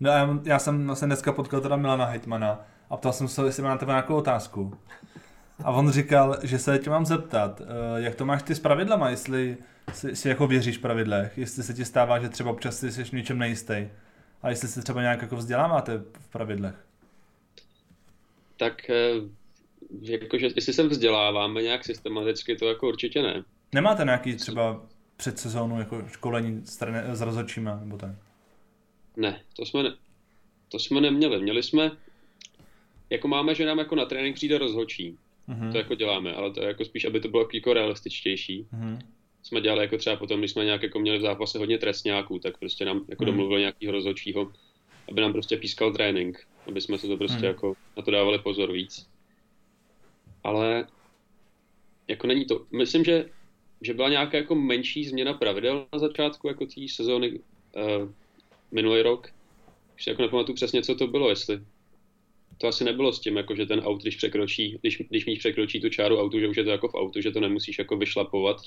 No já, já jsem vlastně dneska potkal teda Milana Hetmana a ptal jsem se, jestli má na tebe nějakou otázku. A on říkal, že se tě mám zeptat, eh, jak to máš ty s pravidlama, jestli si, si jako věříš pravidlech, jestli se ti stává, že třeba občas jsi v něčem nejistý. A jestli se třeba nějak jako vzděláváte v pravidlech. Tak eh, jakože, jestli se vzděláváme nějak systematicky, to jako určitě ne. Nemáte nějaký třeba před sezónu jako školení s, trené, s rozhodčíma, nebo tak? Ne, to jsme, ne, to jsme neměli. Měli jsme, jako máme, že nám jako na trénink přijde rozhodčí. Mm-hmm. To jako děláme, ale to je jako spíš, aby to bylo jako realističtější. Mm-hmm. Jsme dělali jako třeba potom, když jsme nějak jako měli v zápase hodně trestňáků, tak prostě nám jako mm-hmm. domluvil nějakýho rozhodčího, aby nám prostě pískal trénink, aby jsme se to prostě mm-hmm. jako na to dávali pozor víc. Ale jako není to, myslím, že, že byla nějaká jako menší změna pravidel na začátku jako té sezóny uh, minulý rok. Už si jako nepamatuju přesně, co to bylo, jestli to asi nebylo s tím, jako že ten aut, když překročí, když, když míč překročí tu čáru autu, že už je to jako v autu, že to nemusíš jako vyšlapovat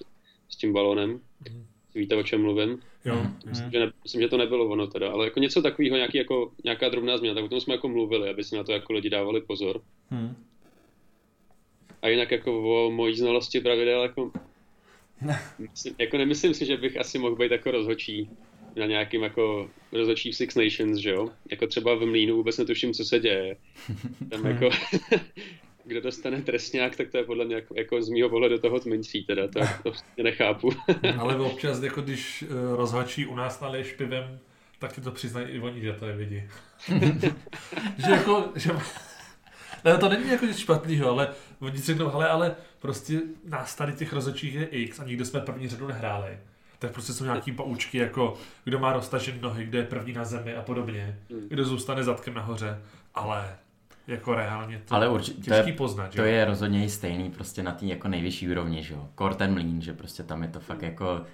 s tím balónem. Mm. Víte, o čem mluvím? Jo. Mm. Myslím, že ne, myslím, že to nebylo ono teda, ale jako něco takového, nějaký jako, nějaká drobná změna, tak o tom jsme jako mluvili, aby si na to jako lidi dávali pozor. Mm. A jinak jako o mojí znalosti pravidel, jako, myslím, jako nemyslím si, že bych asi mohl být jako rozhočí na nějakým jako rozhodčí Six Nations, že jo? Jako třeba v Mlínu vůbec netuším, co se děje. Tam jako, kdo dostane trestňák, tak to je podle mě jako, jako z mýho pohledu toho tmenčí, teda, to, to prostě nechápu. Ale občas, jako když eh, rozhodčí u nás naliješ pivem, tak ti to přiznají i oni, že to je vidí. že jako, že... Ne, to není jako špatný, ale oni si řeknou, hele, ale prostě nás tady těch rozhodčích je x a nikdo jsme první řadu nehráli tak prostě jsou nějaký poučky, jako kdo má roztažen nohy, kdo je první na zemi a podobně, hmm. kdo zůstane zadkem nahoře, ale jako reálně to ale určitě, těžký to je, poznat. To je rozhodně i stejný prostě na té jako nejvyšší úrovni, že jo. Kor ten mlín, že prostě tam je to fakt jako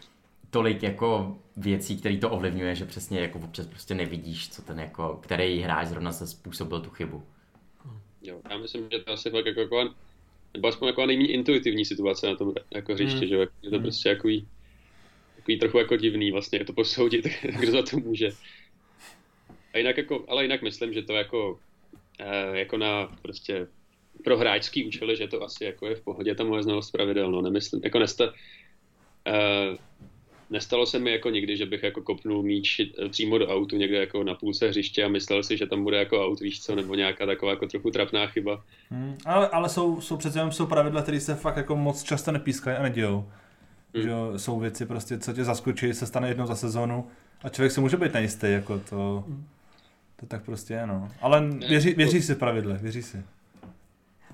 tolik jako věcí, které to ovlivňuje, že přesně jako občas prostě nevidíš, co ten jako, který hráč zrovna se způsobil tu chybu. Jo, já myslím, že to asi fakt jako, jako nebo aspoň jako nejméně intuitivní situace na tom jako hřiště, hmm. že je to hmm. prostě jako takový trochu jako divný vlastně to posoudit, kdo za to může. A jinak jako, ale jinak myslím, že to jako, eh, jako na prostě pro hráčský účely, že to asi jako je v pohodě ta moje znalost pravidel, no nemyslím, jako nesta, eh, nestalo se mi jako nikdy, že bych jako kopnul míč eh, přímo do autu někde jako na půlce hřiště a myslel si, že tam bude jako aut, víš co, nebo nějaká taková jako trochu trapná chyba. Hmm, ale, ale jsou, jsou přece jenom jsou pravidla, které se fakt jako moc často nepískají a nedějou. Hmm. Že jsou věci prostě, co tě zaskočí, se stane jednou za sezónu a člověk se může být nejistý, jako to, to tak prostě je, no. Ale věří, věří si pravidle, věří si.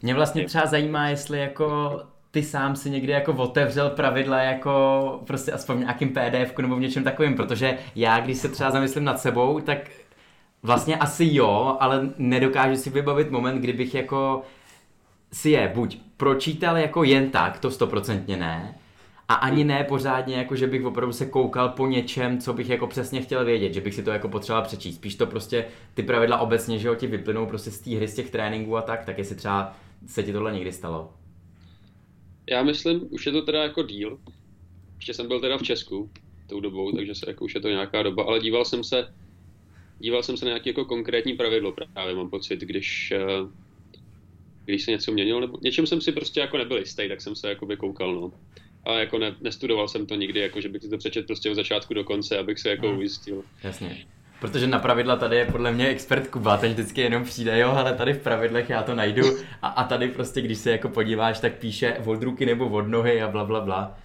Mě vlastně třeba zajímá, jestli jako ty sám si někdy jako otevřel pravidla jako prostě aspoň v nějakým PDF nebo v něčem takovým, protože já, když se třeba zamyslím nad sebou, tak vlastně asi jo, ale nedokážu si vybavit moment, kdybych jako si je buď pročítal jako jen tak, to stoprocentně ne, a ani ne pořádně, jako že bych opravdu se koukal po něčem, co bych jako přesně chtěl vědět, že bych si to jako potřeboval přečíst. Spíš to prostě ty pravidla obecně, že jo, ti vyplynou prostě z té hry, z těch tréninků a tak, tak jestli třeba se ti tohle někdy stalo. Já myslím, už je to teda jako díl. Ještě jsem byl teda v Česku tou dobou, takže se jako už je to nějaká doba, ale díval jsem se díval jsem se na nějaké jako konkrétní pravidlo právě, mám pocit, když eh, když se něco měnilo, nebo něčem jsem si prostě jako nebyl jistý, tak jsem se jako koukal, no a jako ne, nestudoval jsem to nikdy, jako že bych si to přečet prostě od začátku do konce, abych se jako hmm. ujistil. Jasně. Protože na pravidla tady je podle mě expert Kuba, ten vždycky jenom přijde, jo, ale tady v pravidlech já to najdu a, a tady prostě, když se jako podíváš, tak píše od ruky nebo od nohy a bla, bla, bla.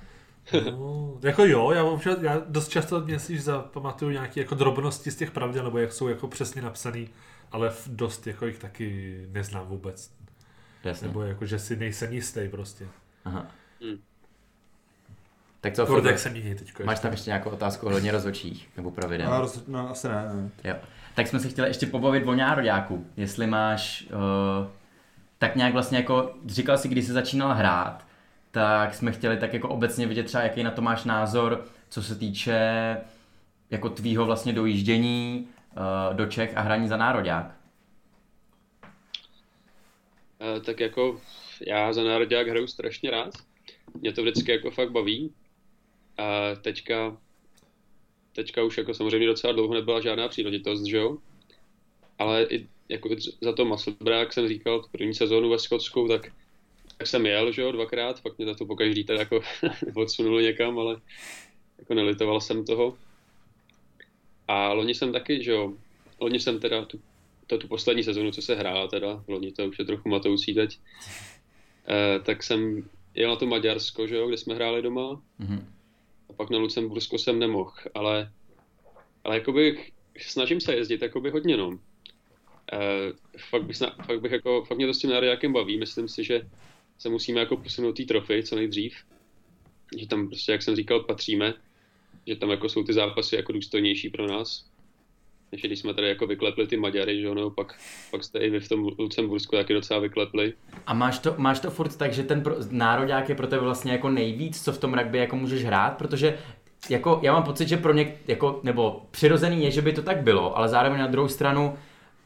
No, jako jo, já, občas, já dost často mě si zapamatuju nějaké jako drobnosti z těch pravidel, nebo jak jsou jako přesně napsaný, ale dost jako jich taky neznám vůbec. Jasně. Nebo jako, že si nejsem jistý prostě. Aha. Hmm. Tak co, Furt, jak se míní teďko. Máš tam ještě nějakou otázku ohledně rozhodčích nebo pravidel? No, roz, no asi ne, ne. Jo. Tak jsme se chtěli ještě pobavit o nároďáku. Jestli máš uh, tak nějak vlastně jako, říkal si, když jsi začínal hrát, tak jsme chtěli tak jako obecně vidět třeba, jaký na to máš názor, co se týče jako tvýho vlastně dojíždění uh, do Čech a hraní za nároďák. Uh, tak jako já za nároďák hraju strašně rád. Mě to vždycky jako fakt baví. A teďka, teďka už jako samozřejmě docela dlouho nebyla žádná příležitost, že jo? Ale i jako za to Musselburgh, jak jsem říkal, tu první sezónu ve Skotsku, tak, tak jsem jel, že jo, dvakrát, pak mě za to pokaždý teda jako odsunuli někam, ale jako nelitoval jsem toho. A loni jsem taky, že jo, loni jsem teda tu, to, tu poslední sezonu, co se hrála teda, loni to už je trochu matoucí teď, eh, tak jsem jel na to Maďarsko, že jo, kde jsme hráli doma. Mm-hmm. A pak na Lucembursko jsem nemohl, ale, ale jakoby snažím se jezdit jakoby hodně, no. Eh, fakt, bych, fakt, bych jako, fakt mě to s tím nároďákem baví, myslím si, že se musíme jako posunout té trofy co nejdřív, že tam prostě, jak jsem říkal, patříme, že tam jako jsou ty zápasy jako důstojnější pro nás, než když jsme tady jako vyklepli ty Maďary, že ono, pak, pak jste i vy v tom Lucembursku taky docela vyklepli. A máš to, máš to furt tak, že ten pro, nároďák je pro tebe vlastně jako nejvíc, co v tom rugby jako můžeš hrát, protože jako já mám pocit, že pro něk, jako, nebo přirozený je, že by to tak bylo, ale zároveň na druhou stranu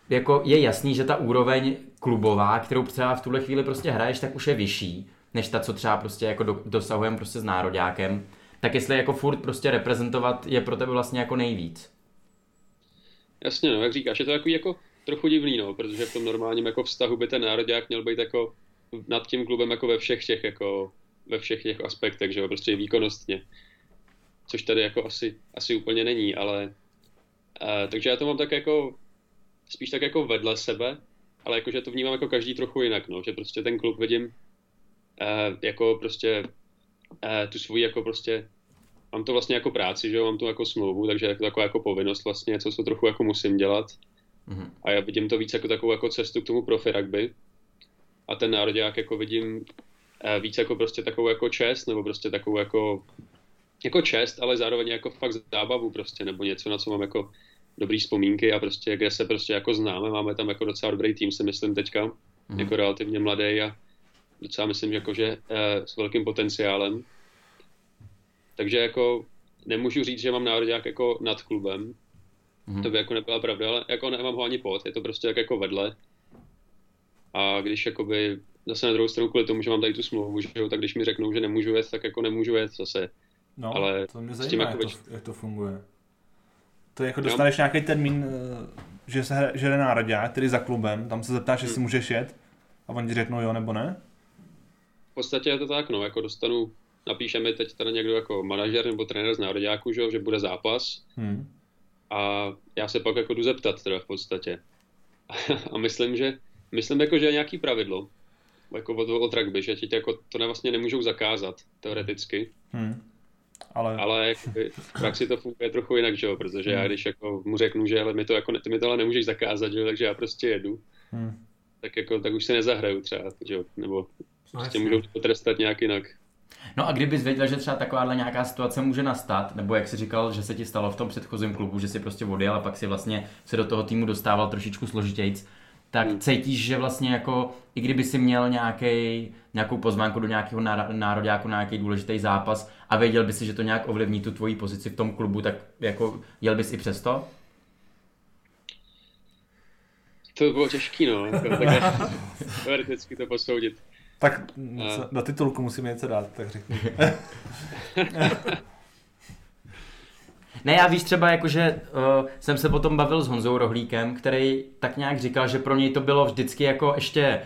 jako je jasný, že ta úroveň klubová, kterou třeba v tuhle chvíli prostě hraješ, tak už je vyšší, než ta, co třeba prostě jako do, dosahujeme prostě s nároďákem. Tak jestli jako furt prostě reprezentovat je pro tebe vlastně jako nejvíc. Jasně, no, jak říkáš, je to takový jako trochu divný, no, protože v tom normálním jako vztahu by ten nároďák měl být jako nad tím klubem jako ve všech těch jako ve všech těch aspektech, že jo, prostě výkonnostně. Což tady jako asi, asi úplně není, ale uh, takže já to mám tak jako spíš tak jako vedle sebe, ale jakože to vnímám jako každý trochu jinak, no, že prostě ten klub vidím uh, jako prostě uh, tu svoji jako prostě mám to vlastně jako práci, že jo, mám tu jako smlouvu, takže jako taková jako povinnost vlastně, co co trochu jako musím dělat. Mm-hmm. A já vidím to víc jako takovou jako cestu k tomu profi rugby. A ten národák jako vidím uh, víc jako prostě takovou jako čest, nebo prostě takovou jako jako čest, ale zároveň jako fakt zábavu prostě, nebo něco, na co mám jako dobrý vzpomínky a prostě, kde se prostě jako známe, máme tam jako docela dobrý tým, si myslím teďka, mm. jako relativně mladý a docela myslím, že jako, že eh, s velkým potenciálem. Takže jako nemůžu říct, že mám národák jako nad klubem, mm. to by jako nebyla pravda, ale jako nemám ho ani pod, je to prostě tak jako vedle. A když jakoby zase na druhou stranu kvůli tomu, že mám tady tu smlouvu, že jo, tak když mi řeknou, že nemůžu jet, tak jako nemůžu jet zase. No, ale to mě zajímá, tím, jako jak, to, jak to funguje. To je jako dostaneš nějaký termín, eh, že se že jde národě, tedy za klubem, tam se zeptáš, hmm. jestli můžeš jet a oni ti řeknou jo nebo ne? V podstatě je to tak, no, jako dostanu, napíše mi teď tady někdo jako manažer nebo trenér z nároďáku, že, že bude zápas hmm. a já se pak jako jdu zeptat teda v podstatě. a myslím, že myslím jako, že je nějaký pravidlo, jako od, od rugby, že ti jako to ne, vlastně nemůžou zakázat, teoreticky. Hmm. Ale, ale jakoby, v praxi to funguje trochu jinak, že jo? protože hmm. já když jako mu řeknu, že ale mi to jako, ty mi to ale nemůžeš zakázat, že jo? takže já prostě jedu, hmm. tak, jako, tak už se nezahraju třeba, že jo? nebo prostě můžou to trestat nějak jinak. No a kdybys věděl, že třeba takováhle nějaká situace může nastat, nebo jak jsi říkal, že se ti stalo v tom předchozím klubu, že si prostě odjel a pak si vlastně se do toho týmu dostával trošičku složitějc, tak hmm. cítíš, že vlastně jako, i kdyby si měl nějaký, nějakou pozvánku do nějakého nároďáku na nějaký důležitý zápas a věděl by si, že to nějak ovlivní tu tvoji pozici v tom klubu, tak jako jel bys i přesto? To by bylo těžký, no. Jako, takhle teoreticky to posoudit. Tak a... na titulku musíme něco dát, tak řekni. Ne, já víš třeba jako, že uh, jsem se potom bavil s Honzou Rohlíkem, který tak nějak říkal, že pro něj to bylo vždycky jako ještě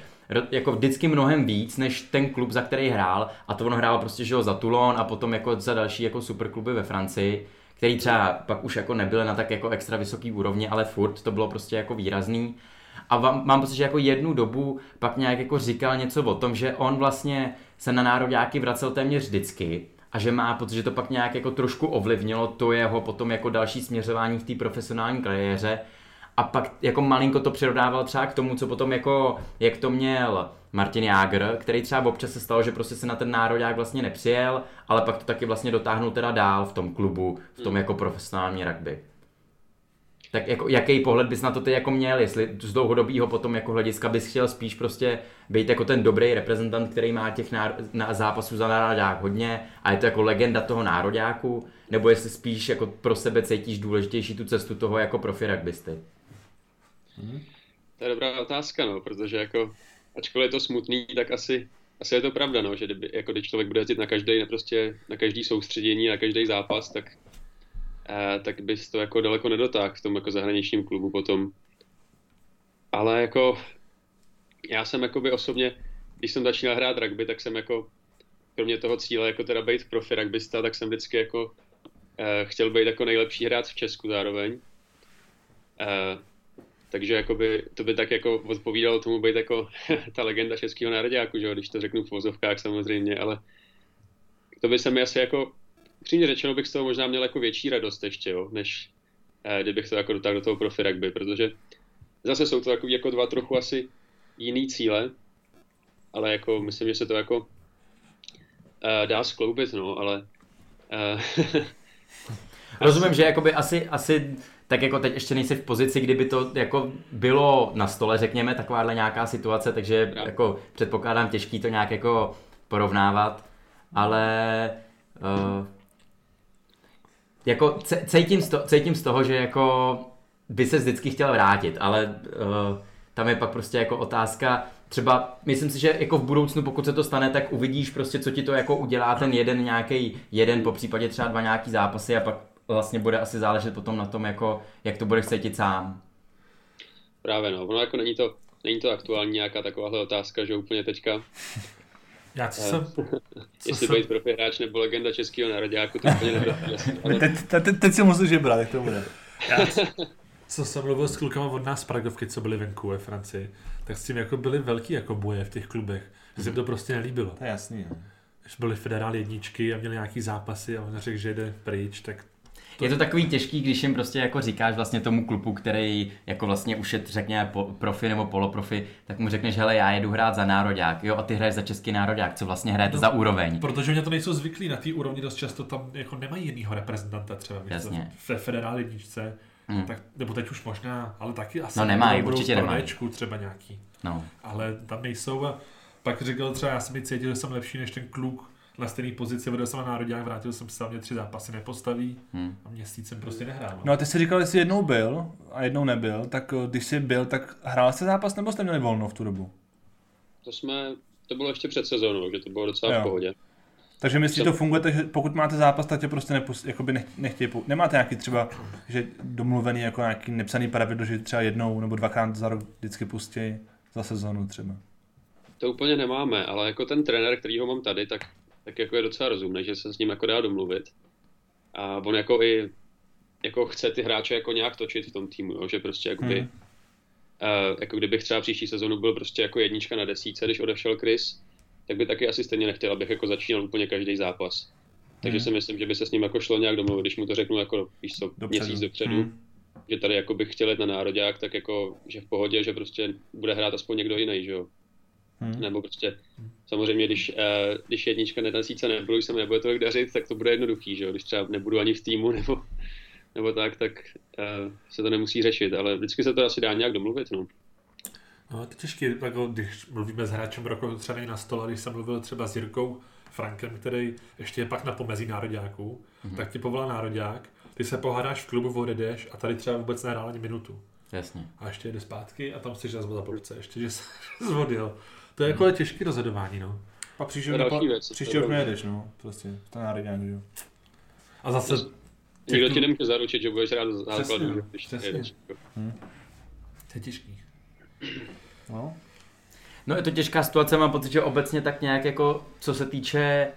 jako vždycky mnohem víc, než ten klub, za který hrál. A to on hrál prostě, že jo, za Toulon a potom jako za další jako superkluby ve Francii, který třeba pak už jako nebyly na tak jako extra vysoký úrovni, ale furt to bylo prostě jako výrazný. A vám, mám pocit, že jako jednu dobu pak nějak jako říkal něco o tom, že on vlastně se na nároďáky vracel téměř vždycky, a že má pocit, že to pak nějak jako trošku ovlivnilo to jeho potom jako další směřování v té profesionální kariéře a pak jako malinko to přirodával třeba k tomu, co potom jako, jak to měl Martin Jágr, který třeba občas se stalo, že prostě se na ten národák vlastně nepřijel, ale pak to taky vlastně dotáhnul teda dál v tom klubu, v tom hmm. jako profesionální rugby. Tak jako, jaký pohled bys na to ty jako měl, jestli z dlouhodobého potom jako hlediska bys chtěl spíš prostě být jako ten dobrý reprezentant, který má těch náro- na zápasů za národák hodně a je to jako legenda toho nároďáku, nebo jestli spíš jako pro sebe cítíš důležitější tu cestu toho jako profi rugbysty? Hmm. To je dobrá otázka, no, protože jako, ačkoliv je to smutný, tak asi, asi je to pravda, no, že kdyby, jako když člověk bude jezdit na každý, na, prostě, na každý soustředění, na každý zápas, tak eh, tak bys to jako daleko nedotáhl v tom jako zahraničním klubu potom. Ale jako já jsem jakoby osobně, když jsem začal hrát rugby, tak jsem jako kromě toho cíle jako teda být profi rugbysta, tak jsem vždycky jako eh, chtěl být jako nejlepší hráč v Česku zároveň. Eh, takže jakoby, to by tak jako odpovídalo tomu být jako ta legenda českého nároďáku, že když to řeknu v vozovkách samozřejmě, ale to by se mi asi jako, přímě řečeno bych z toho možná měl jako větší radost ještě, jo, než eh, kdybych to jako dotáhl do toho profi rugby, protože zase jsou to jako, jako dva trochu asi jiný cíle, ale jako myslím, že se to jako uh, dá skloubit, no, ale uh, Rozumím, že jakoby asi, asi tak jako teď ještě nejsi v pozici, kdyby to jako bylo na stole, řekněme, takováhle nějaká situace, takže no. jako předpokládám těžký to nějak jako porovnávat, ale uh, jako cítím z, to, cítím z toho, že jako by se vždycky chtěl vrátit, ale uh, tam je pak prostě jako otázka, třeba myslím si, že jako v budoucnu, pokud se to stane, tak uvidíš prostě, co ti to jako udělá ten jeden nějaký jeden, po případě třeba dva nějaký zápasy a pak vlastně bude asi záležet potom na tom, jako, jak to budeš cítit sám. Právě no, ono jako není to, není to aktuální nějaká takováhle otázka, že úplně teďka já co jsem... Co Jestli jsem... být profi hráč nebo legenda českého nároďáku, to úplně nebude. Ale... Teď, teď, teď si musíš vybrat, jak to bude. Já, co jsem mluvil s klukama od nás z Pragovky, co byli venku ve Francii, tak s tím jako byly velký jako boje v těch klubech. Že se to prostě nelíbilo. To je jasný. Jo. Když byli federál jedničky a měli nějaký zápasy a on řekl, že jde pryč, tak to... Je to takový těžký, když jim prostě jako říkáš vlastně tomu klubu, který jako vlastně už je řekně profi nebo poloprofi, tak mu řekneš, hele, já jedu hrát za nároďák, jo, a ty hraješ za český nároďák, co vlastně hrajete no, za úroveň. Protože mě to nejsou zvyklí na té úrovni, dost často tam jako nemají jinýho reprezentanta třeba. Jasně. Ve federál jedničce, hmm. tak, nebo teď už možná, ale taky asi. No nemají, určitě nemají. třeba nějaký. No. Ale tam nejsou a pak říkal třeba, já jsem mi cítil, že jsem lepší než ten kluk, na stejné pozici, vedl jsem na národák, vrátil jsem se, mě tři zápasy nepostaví hmm. a měsíc jsem prostě nehrál. No a ty jsi říkal, že jsi jednou byl a jednou nebyl, tak eh, když jsi byl, tak hrál jsi zápas nebo jste měli volno v tu dobu? To jsme, to bylo ještě před sezónou, že to bylo docela jo. v pohodě. Takže myslíš, že to funguje, takže pokud máte zápas, tak tě prostě nepust, jakoby nech, nechtějí, nemáte nějaký třeba, že domluvený jako nějaký nepsaný pravidlo, že třeba jednou nebo dvakrát za rok vždycky pustí za sezónu třeba? To úplně nemáme, ale jako ten trenér, který ho mám tady, tak tak jako je docela rozumné, že se s ním jako dá domluvit. A on jako i jako chce ty hráče jako nějak točit v tom týmu, jo? že prostě jakoby, hmm. uh, jako kdybych třeba příští sezonu byl prostě jako jednička na desíce, když odešel Chris, tak by taky asi stejně nechtěl, abych jako začínal úplně každý zápas. Takže hmm. si myslím, že by se s ním jako šlo nějak domluvit, když mu to řeknu jako víš co, dopředu. měsíc dopředu, hmm. že tady jako bych chtěl jít na národák, tak jako, že v pohodě, že prostě bude hrát aspoň někdo jiný, že jo. Hmm. Nebo prostě samozřejmě, když, uh, když jednička na tisíce nebudu, se mi nebude tolik dařit, tak to bude jednoduchý, že jo? Když třeba nebudu ani v týmu nebo, nebo tak, tak uh, se to nemusí řešit, ale vždycky se to asi dá nějak domluvit, no. No, to je těžké, jako když mluvíme s hráčem roku třeba na stole, když jsem mluvil třeba s Jirkou Frankem, který ještě je pak na pomezí nároďáků, mm-hmm. tak ti povolá nároďák, ty se pohádáš v klubu, odjedeš a tady třeba vůbec nehrál ani minutu. Jasně. A ještě jde zpátky a tam si zase za police, ještě, že se zvodil. To je jako těžké rozhodování, no. A příště, už, nepa, věc, příště už nejedeš, no. Prostě, to národě jo. A zase... Nikdo ti nemůže zaručit, že budeš rád základu, když jedeš. Hmm. To je těžký. No. No je to těžká situace, mám pocit, že obecně tak nějak jako, co se týče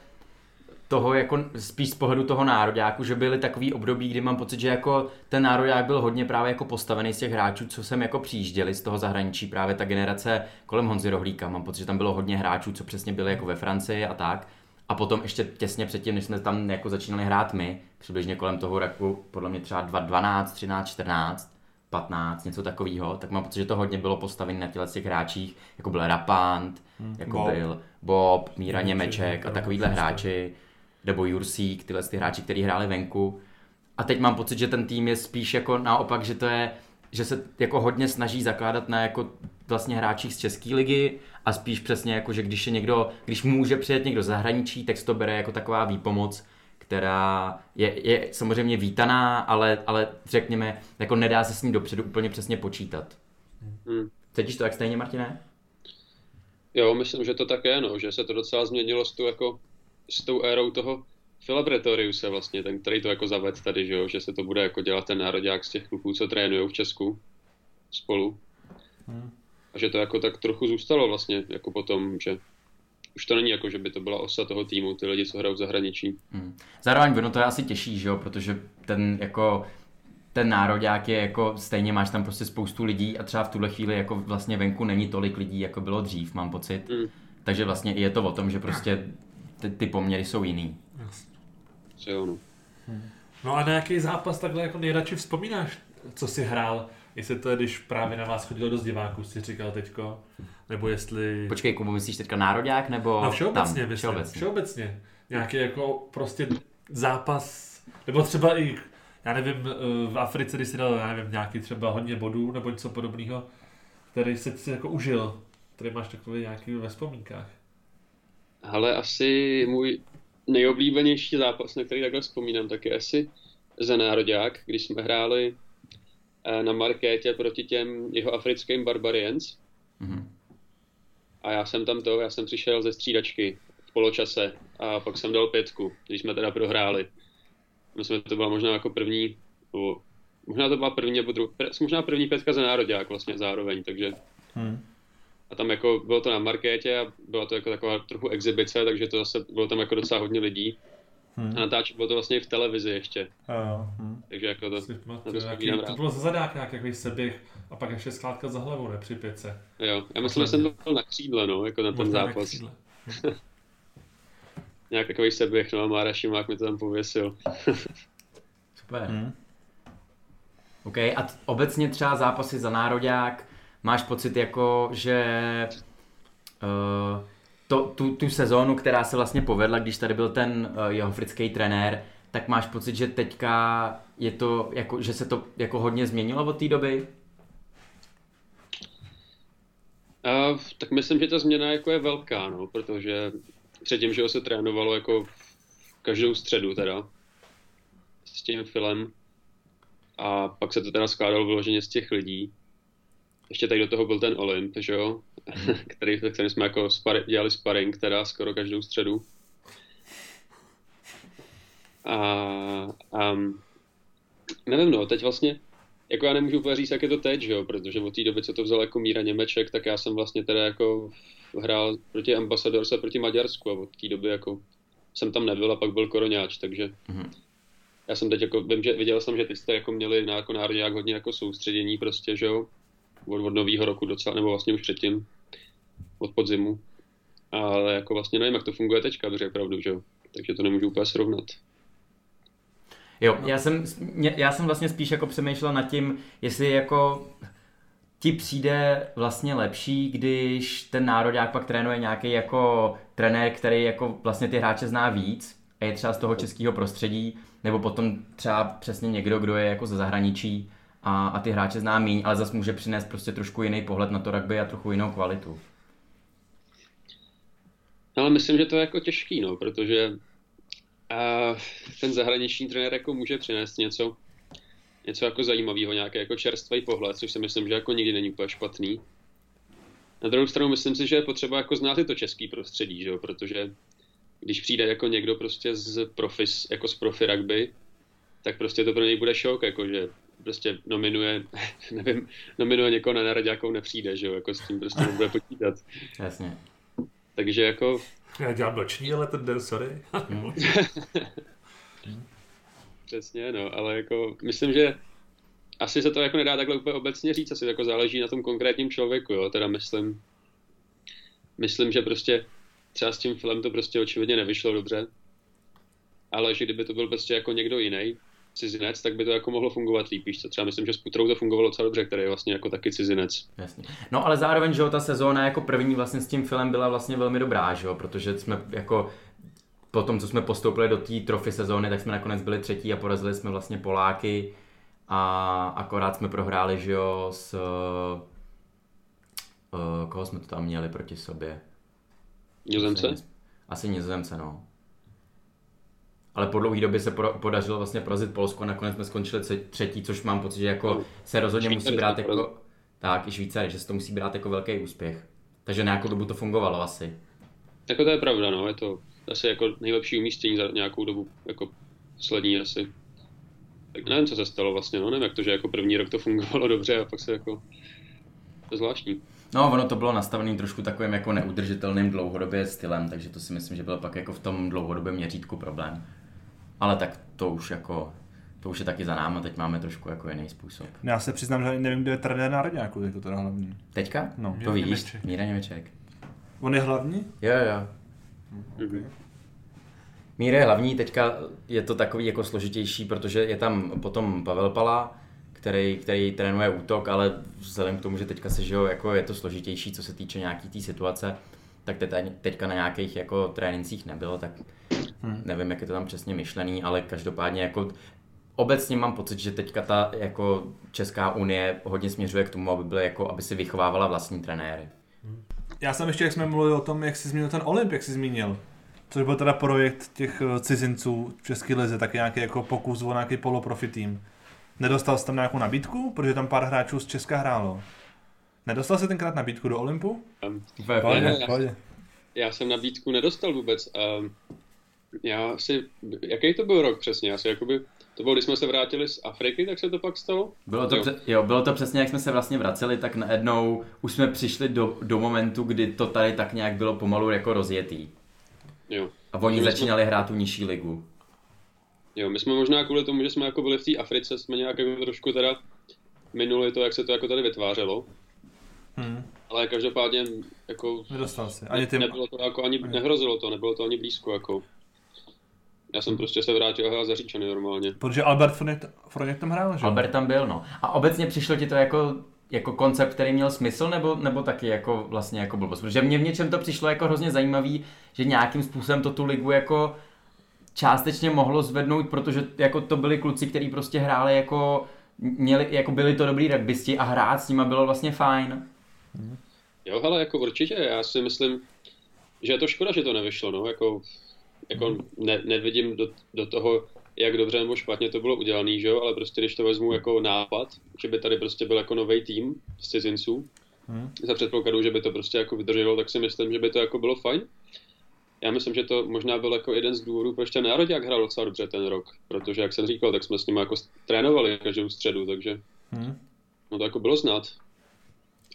toho jako spíš z pohledu toho nároďáku, že byly takový období, kdy mám pocit, že jako ten nároďák byl hodně právě jako postavený z těch hráčů, co jsem jako přijížděli z toho zahraničí, právě ta generace kolem Honzy Rohlíka. Mám pocit, že tam bylo hodně hráčů, co přesně byli jako ve Francii a tak. A potom ještě těsně předtím, než jsme tam jako začínali hrát my, přibližně kolem toho roku, podle mě třeba 12, 13, 14, 15, něco takového, tak mám pocit, že to hodně bylo postavené na těch hráčích, jako byl Rapant, hmm. jako Bob. byl Bob, Míra Němeček a takovýhle hráči nebo Jursík, tyhle ty hráči, kteří hráli venku. A teď mám pocit, že ten tým je spíš jako naopak, že to je, že se jako hodně snaží zakládat na jako vlastně hráčích z České ligy a spíš přesně jako, že když je někdo, když může přijet někdo zahraničí, tak to bere jako taková výpomoc, která je, je samozřejmě vítaná, ale, ale řekněme, jako nedá se s ní dopředu úplně přesně počítat. Hmm. Cítíš to jak stejně, Martine? Jo, myslím, že to tak je, no, že se to docela změnilo s tu jako s tou érou toho Philip Retorius je vlastně ten, který to jako zaved tady, že, jo? že se to bude jako dělat ten národák z těch kluků, co trénují v Česku spolu. Hmm. A že to jako tak trochu zůstalo vlastně, jako potom, že už to není jako, že by to byla osa toho týmu, ty lidi, co hrajou v zahraničí. Hmm. Zároveň ono to je asi těžší, že jo, protože ten jako ten národák je jako, stejně máš tam prostě spoustu lidí a třeba v tuhle chvíli jako vlastně venku není tolik lidí, jako bylo dřív, mám pocit. Hmm. Takže vlastně je to o tom, že prostě ty, ty poměry jsou jiný. Jo, no. Hmm. no a na jaký zápas takhle jako nejradši vzpomínáš, co jsi hrál? Jestli to je, když právě na vás chodilo dost diváků, jsi říkal teďko, nebo jestli... Počkej, Kubu, myslíš teďka národák, nebo no, všeobecně, tam? Myslím, všeobecně. všeobecně. Nějaký jako prostě zápas, nebo třeba i, já nevím, v Africe, když jsi dal, já nevím, nějaký třeba hodně bodů, nebo něco podobného, který se si jako užil, který máš takový nějaký ve vzpomínkách. Ale asi můj nejoblíbenější zápas, na který takhle vzpomínám, tak je asi za národák, když jsme hráli eh, na markétě proti těm jeho africkým Barbarians. Mm-hmm. A já jsem tam to, já jsem přišel ze střídačky v poločase a pak jsem dal pětku, když jsme teda prohráli. Myslím, že to byla možná jako první, nebo možná to byla první, nebo druhý, možná první pětka za národák vlastně zároveň, takže hmm. A tam jako bylo to na markétě a byla to jako taková trochu exibice, takže to zase bylo tam jako docela hodně lidí. Hmm. A natáčet bylo to vlastně v televizi ještě. Hmm. Takže jako to, na to, jaký, to bylo za zadák nějak jaký seběh a pak ještě skládka za hlavou, ne při pětce. Jo, já myslím, že jsem byl na křídle, no, jako na ten zápas. Nějak takový seběh, no a Mára Šimák mi to tam pověsil. Super. Hmm. OK, a t- obecně třeba zápasy za národák, máš pocit jako, že uh, to, tu, tu sezónu, která se vlastně povedla, když tady byl ten uh, jeho africký trenér, tak máš pocit, že teďka je to, jako, že se to jako hodně změnilo od té doby? Uh, tak myslím, že ta změna jako je velká, no, protože předtím, že se trénovalo jako každou středu teda s tím filmem a pak se to teda skládalo vyloženě z těch lidí ještě tady do toho byl ten Olymp, že jo, který, který jsme jako spar, dělali sparring teda skoro každou středu. A, um, nevím no, teď vlastně, jako já nemůžu úplně říct, jak je to teď, že jo, protože od té doby, co to vzal jako Míra Němeček, tak já jsem vlastně teda jako hrál proti Ambassadors a proti Maďarsku a od té doby jako jsem tam nebyl a pak byl Koroňáč, takže mm-hmm. já jsem teď jako, vím, že viděl jsem, že ty jste jako měli na jako národě jak hodně jako soustředění prostě, že jo, od, od nového roku docela, nebo vlastně už předtím, od podzimu. Ale jako vlastně nevím, jak to funguje teďka, protože pravdu, že jo. Takže to nemůžu úplně srovnat. Jo, já jsem, já jsem vlastně spíš jako přemýšlel nad tím, jestli jako ti přijde vlastně lepší, když ten národák pak trénuje nějaký jako trenér, který jako vlastně ty hráče zná víc a je třeba z toho českého prostředí, nebo potom třeba přesně někdo, kdo je jako ze zahraničí a, a ty hráče zná míň, ale zase může přinést prostě trošku jiný pohled na to rugby a trochu jinou kvalitu. Ale myslím, že to je jako těžký, no, protože a ten zahraniční trenér jako může přinést něco, něco jako zajímavého, nějaký jako čerstvý pohled, což si myslím, že jako nikdy není úplně špatný. Na druhou stranu myslím si, že je potřeba jako znát i to český prostředí, že jo? protože když přijde jako někdo prostě z profis, jako z profi rugby, tak prostě to pro něj bude šok, jako že prostě nominuje, nevím, nominuje někoho na jako nepřijde, že jo, jako s tím prostě nebude počítat. Jasně. Takže jako... Já dělám noční, ale ten den, sorry. Hmm. Přesně, no, ale jako myslím, že asi se to jako nedá takhle úplně obecně říct, asi jako záleží na tom konkrétním člověku, jo, teda myslím, myslím, že prostě třeba s tím filmem to prostě očividně nevyšlo dobře, ale že kdyby to byl prostě jako někdo jiný, cizinec, tak by to jako mohlo fungovat líp. Víš co? Třeba myslím, že s Putrou to fungovalo docela dobře, který je vlastně jako taky cizinec. Jasně. No ale zároveň, že jo, ta sezóna jako první vlastně s tím filmem byla vlastně velmi dobrá, že jo, protože jsme jako po tom, co jsme postoupili do té trofy sezóny, tak jsme nakonec byli třetí a porazili jsme vlastně Poláky a akorát jsme prohráli, že jo, s... Uh, koho jsme to tam měli proti sobě? Nizozemce? Asi Nizozemce, no ale po dlouhé době se podařilo vlastně porazit Polsko a nakonec jsme skončili třetí, což mám pocit, že jako se rozhodně musí brát jako, tak i Švýcary, že se to musí brát jako velký úspěch. Takže nějakou dobu to fungovalo asi. Jako to je pravda, no, je to, asi jako nejlepší umístění za nějakou dobu, jako poslední asi. Tak nevím, co se stalo vlastně, no nevím, jak to, že jako první rok to fungovalo dobře a pak se jako, to je zvláštní. No, ono to bylo nastavené trošku takovým jako neudržitelným dlouhodobě stylem, takže to si myslím, že bylo pak jako v tom dlouhodobém měřítku problém. Ale tak to už jako, to už je taky za náma, teď máme trošku jako jiný způsob. Já se přiznám, že nevím, kdo je trenér národňáku, jako teda hlavní. Teďka? No. To Míra víš, Němeček. Míra Němeček. On je hlavní? Jo, jo. Mhm. Míra je hlavní, teďka je to takový jako složitější, protože je tam potom Pavel Pala, který, který trénuje útok, ale vzhledem k tomu, že teďka se, že jo, jako je to složitější, co se týče nějaký té tý situace, tak teď, teďka na nějakých jako trénincích nebylo, tak hmm. nevím, jak je to tam přesně myšlený, ale každopádně jako obecně mám pocit, že teďka ta jako Česká unie hodně směřuje k tomu, aby, byly jako, aby si vychovávala vlastní trenéry. Já jsem ještě, jak jsme mluvili o tom, jak jsi zmínil ten Olymp, jak jsi zmínil, což byl teda projekt těch eh, cizinců v České lize, taky nějaký jako pokus o nějaký poloprofi tým. Nedostal jsi tam nějakou nabídku, protože tam pár hráčů z Česka hrálo. Nedostal jsi tenkrát nabídku do Olympu? Um, Pohodě. ne. ne. pohodě. já jsem nabídku nedostal vůbec. Um, já si, jaký to byl rok přesně? Já si jakoby, to bylo, když jsme se vrátili z Afriky, tak se to pak stalo? Bylo to, Jo. pře- jo, bylo to přesně, jak jsme se vlastně vraceli, tak najednou už jsme přišli do, do momentu, kdy to tady tak nějak bylo pomalu jako rozjetý. Jo. A oni my jsme- začínali hrát tu nižší ligu. Jo, my jsme možná kvůli tomu, že jsme jako byli v té Africe, jsme nějak jako trošku teda minuli to, jak se to jako tady vytvářelo. Hmm. Ale každopádně jako Nedostal jsi. Ani ty... nebylo to jako ani, nehrozilo to, nebylo to ani blízko jako. Já jsem prostě se vrátil hrát za Říčany normálně. Protože Albert Fronek, Fronek tam hrál, že? Albert tam byl, no. A obecně přišlo ti to jako, jako koncept, který měl smysl, nebo, nebo taky jako vlastně jako blbost? Protože mě v něčem to přišlo jako hrozně zajímavý, že nějakým způsobem to tu ligu jako částečně mohlo zvednout, protože jako to byli kluci, kteří prostě hráli jako, měli, jako byli to dobrý rugbysti a hrát s nima bylo vlastně fajn. Jo, hele, jako určitě, já si myslím, že je to škoda, že to nevyšlo, no, jako, jako ne, nevidím do, do toho, jak dobře nebo špatně to bylo udělané, že jo, ale prostě když to vezmu jako nápad, že by tady prostě byl jako nový tým z cizinců, Hmm. za předpokladu, že by to prostě jako vydrželo, tak si myslím, že by to jako bylo fajn. Já myslím, že to možná byl jako jeden z důvodů, proč ten národák hrál docela dobře ten rok, protože, jak jsem říkal, tak jsme s nimi jako trénovali každou středu, takže Hmm. no to jako bylo znát.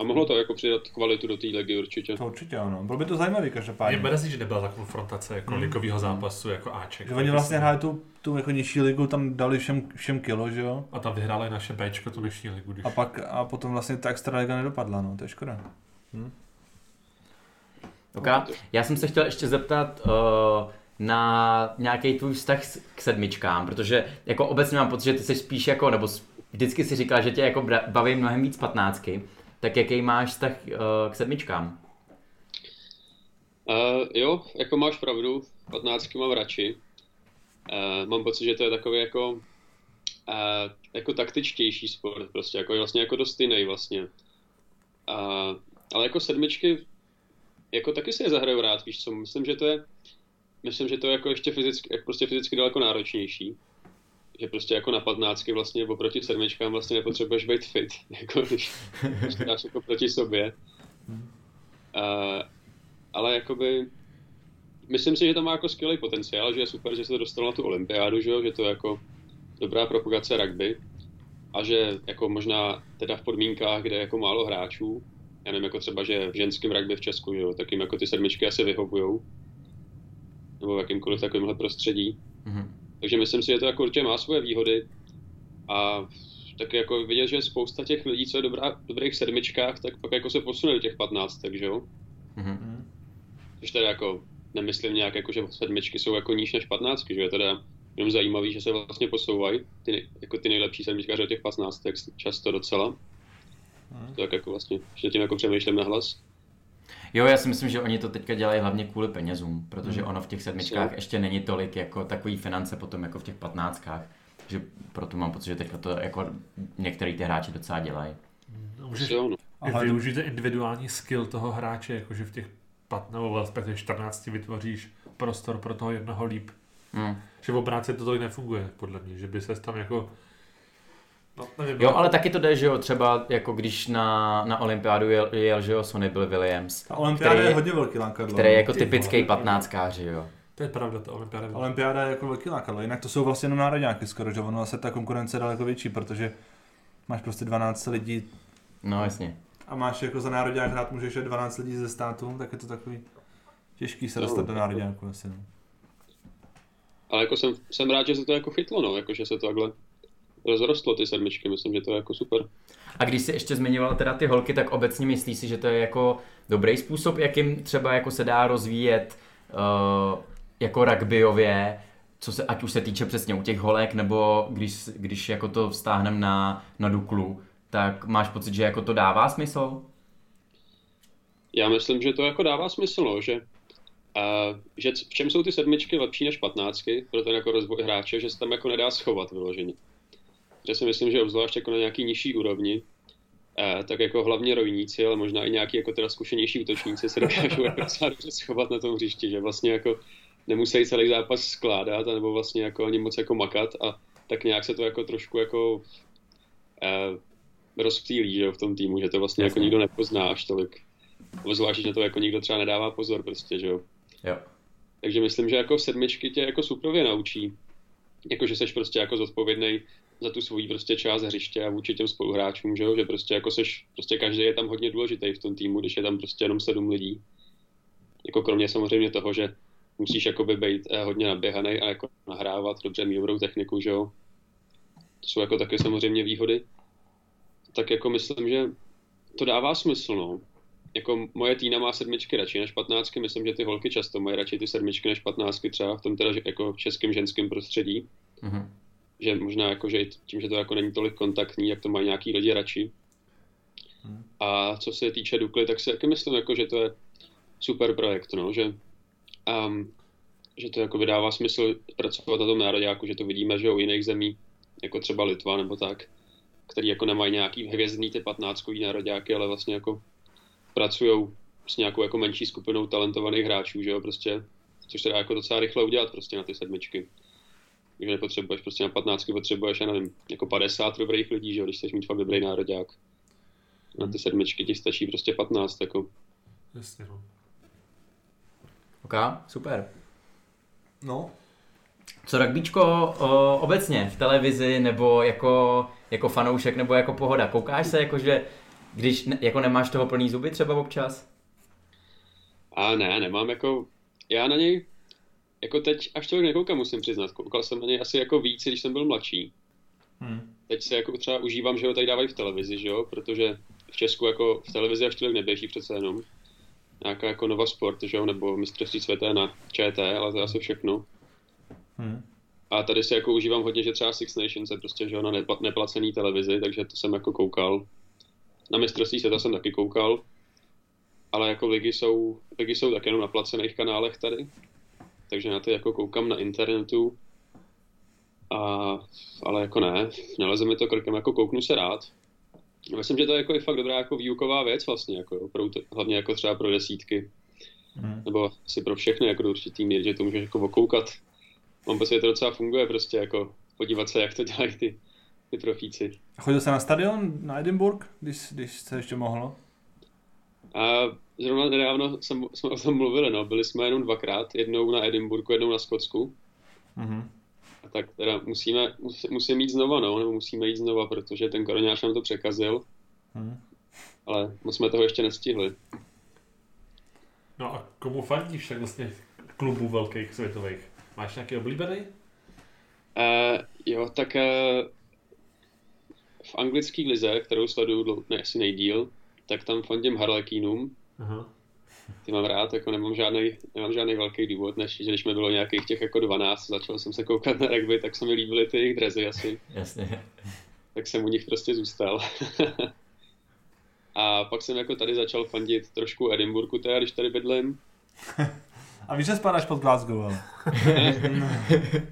A mohlo to jako přidat kvalitu do té ligy určitě. To určitě ano. Bylo by to zajímavý Mě každopádně. mrzí, že nebyla ta konfrontace jako ligového zápasu jako Aček. Že oni vlastně hráli tu, tu jako nižší ligu, tam dali všem, všem kilo, že jo? A tam vyhráli naše Bčko, tu dnešní ligu. Když... A pak a potom vlastně ta extra liga nedopadla, no, to je škoda. Ok, já jsem se chtěl ještě zeptat uh, na nějaký tvůj vztah k sedmičkám, protože jako obecně mám pocit, že ty jsi spíš jako, nebo vždycky si říkal, že tě jako baví mnohem víc patnáctky, tak jaký máš vztah uh, k sedmičkám? Uh, jo, jako máš pravdu, 15 mám radši. Uh, mám pocit, že to je takový jako, uh, jako taktičtější sport, prostě jako vlastně jako dost jiný vlastně. Uh, ale jako sedmičky, jako taky si je zahraju rád, víš co, myslím, že to je, myslím, že to je jako ještě fyzicky, jako prostě fyzicky daleko náročnější. Že prostě jako na patnáctky vlastně oproti sedmičkám vlastně nepotřebuješ být fit, jako když, to dáš jako proti sobě. Uh, ale jakoby myslím si, že to má jako skvělý potenciál, že je super, že se to dostalo na tu olympiádu, že, jo? že to je jako dobrá propagace rugby a že jako možná teda v podmínkách, kde je jako málo hráčů, já nevím, jako třeba, že v ženském rugby v Česku, jo, tak jim jako ty sedmičky asi vyhovujou, nebo v jakýmkoliv takovémhle prostředí. Mhm. Takže myslím si, že to jako určitě má svoje výhody a taky jako vidět, že spousta těch lidí, co je dobrá, v dobrých sedmičkách, tak pak jako se posune do těch 15, takže jo. Mhm. Což teda jako nemyslím nějak jako, že sedmičky jsou jako níž než 15, že je teda jenom zajímavý, že se vlastně posouvají ty, jako ty nejlepší sedmičkaři do těch 15, tak často docela. To tak jako vlastně, že tím jako přemýšlím na hlas. Jo, já si myslím, že oni to teďka dělají hlavně kvůli penězům, protože ono v těch sedmičkách Co? ještě není tolik jako takový finance potom jako v těch patnáctkách. Že proto mám pocit, že teďka to jako některý ty hráči docela dělají. No, můžeš Jo, no. využít individuální skill toho hráče, jakože v těch 15 nebo respektive 14 vytvoříš prostor pro toho jednoho líp. Hmm. Že v obránce to tolik nefunguje, podle mě, že by se tam jako... No, Jo, ale taky to jde, že jo, třeba jako když na, na olympiádu jel, jel že jo, Sonny Bill Williams, Ta olympiáda je hodně velký lankadlo. který je jako Ty typický patnáctkář, že jo. To je pravda, to olympiáda. Olympiáda je jako velký lákadlo, jinak to jsou vlastně jenom národňáky skoro, že ono zase ta konkurence je daleko větší, protože máš prostě 12 lidí No jasně. a máš jako za národňák hrát můžeš 12 lidí ze státu, tak je to takový těžký se No, dostat do tak národňáku asi. No. Ale jako jsem, jsem rád, že se to jako chytlo, no, jako že se to takhle rozrostlo ty sedmičky, myslím, že to je jako super. A když jsi ještě zmiňoval teda ty holky, tak obecně myslíš si, že to je jako dobrý způsob, jakým třeba jako se dá rozvíjet uh, jako rugbyově, co se, ať už se týče přesně u těch holek, nebo když, když jako to vztáhneme na, na Duklu, tak máš pocit, že jako to dává smysl? Já myslím, že to jako dává smysl, no, že, a, že v čem jsou ty sedmičky lepší než patnáctky pro ten jako rozvoj hráče, že se tam jako nedá schovat vyloženě. Že si myslím, že obzvlášť jako na nějaký nižší úrovni, a, tak jako hlavně rojníci, ale možná i nějaký jako teda zkušenější útočníci se dokážou jako docela dobře schovat na tom hřišti, že vlastně jako nemusí celý zápas skládat, nebo vlastně jako ani moc jako makat a tak nějak se to jako trošku jako eh, rozptýlí, že jo, v tom týmu, že to vlastně jako Jasně. nikdo nepozná až tolik. Zvlášť, že to jako nikdo třeba nedává pozor prostě, že jo. Jo. Takže myslím, že jako sedmičky tě jako suprově naučí. Jako, že seš prostě jako zodpovědný za tu svoji prostě část hřiště a vůči těm spoluhráčům, že jo, že prostě jako seš, prostě každý je tam hodně důležitý v tom týmu, když je tam prostě jenom sedm lidí. Jako kromě samozřejmě toho, že musíš jakoby být eh, hodně naběhaný a jako nahrávat dobře dobrou techniku, že jo. To jsou jako taky samozřejmě výhody. Tak jako myslím, že to dává smysl, no. Jako moje týna má sedmičky radši než patnáctky, myslím, že ty holky často mají radši ty sedmičky než patnáctky třeba v tom teda jako v českém ženském prostředí. Mhm. Že možná jako, že tím, že to jako není tolik kontaktní, jak to mají nějaký lidi radši. A co se týče Dukly, tak si taky myslím, jako, že to je super projekt, no, že, um, že to jako vydává smysl pracovat na tom nároďáku, že to vidíme, že u jiných zemí, jako třeba Litva nebo tak, který jako nemají nějaký hvězdný ty patnáctkový nároďáky, ale vlastně jako pracují s nějakou jako menší skupinou talentovaných hráčů, že jo, prostě, což se dá jako docela rychle udělat prostě na ty sedmičky. Takže nepotřebuješ prostě na patnáctky potřebuješ, já nevím, jako 50 dobrých lidí, že jo, když chceš mít fakt dobrý nároďák. Na ty sedmičky ti stačí prostě 15, jako. Jasně, no. OK, super. No, Co rugbíčko o, obecně v televizi nebo jako, jako fanoušek nebo jako pohoda? Koukáš se jako, že když ne, jako nemáš toho plný zuby třeba občas? A ne, nemám jako, já na něj, jako teď až tolik nekoukám, musím přiznat. Koukal jsem na něj asi jako víc, když jsem byl mladší. hm. Teď se jako třeba užívám, že ho tady dávají v televizi, že jo, protože v Česku jako v televizi až tolik neběží přece jenom. Nějaká jako Nova Sport, že jo, nebo mistrovství světa na ČT, ale to je asi všechno. Hm. A tady si jako užívám hodně, že třeba Six Nations je prostě že jo, na nepla- neplacený televizi, takže to jsem jako koukal. Na mistrovství světa jsem taky koukal, ale jako ligy jsou, ligy jsou tak jenom na placených kanálech tady, takže na ty jako koukám na internetu. A, ale jako ne, neleze mi to krkem, jako kouknu se rád. Myslím, že to je jako i fakt dobrá jako výuková věc vlastně, jako, jo, pro, hlavně jako třeba pro desítky, Hm. nebo asi pro všechny jako do určitý míry, že to můžeš jako okoukat. Mám pocit, že to docela funguje prostě jako podívat se, jak to dělají ty, ty profíci. A Chodil jsi na stadion na Edinburgh, když, když se ještě mohlo? A zrovna nedávno jsem, jsme o tom mluvili, no. Byli jsme jenom dvakrát, jednou na Edinburghu, jednou na Skotsku. Mhm. A tak teda musíme, musí, musíme jít znova, no, nebo musíme jít znova, protože ten koronář nám to překazil, Hm. ale moc jsme toho ještě nestihli. No a komu fandíš tak vlastně klubů velkých světových? Máš nějaký oblíbený? Uh, jo, tak uh, v anglické lize, kterou sleduju ne, asi nejdíl, tak tam fandím Harlequinům. Aha. Ty mám rád, jako nemám žádný, nemám žádný velký důvod, než že když mi bylo nějakých těch jako 12, začal jsem se koukat na rugby, tak se mi líbily ty jejich drezy asi. Jasně. tak jsem u nich prostě zůstal. a pak jsem jako tady začal fandit trošku Edinburghu teda, když tady bydlím. A víš, že spadáš pod Glasgow, ale.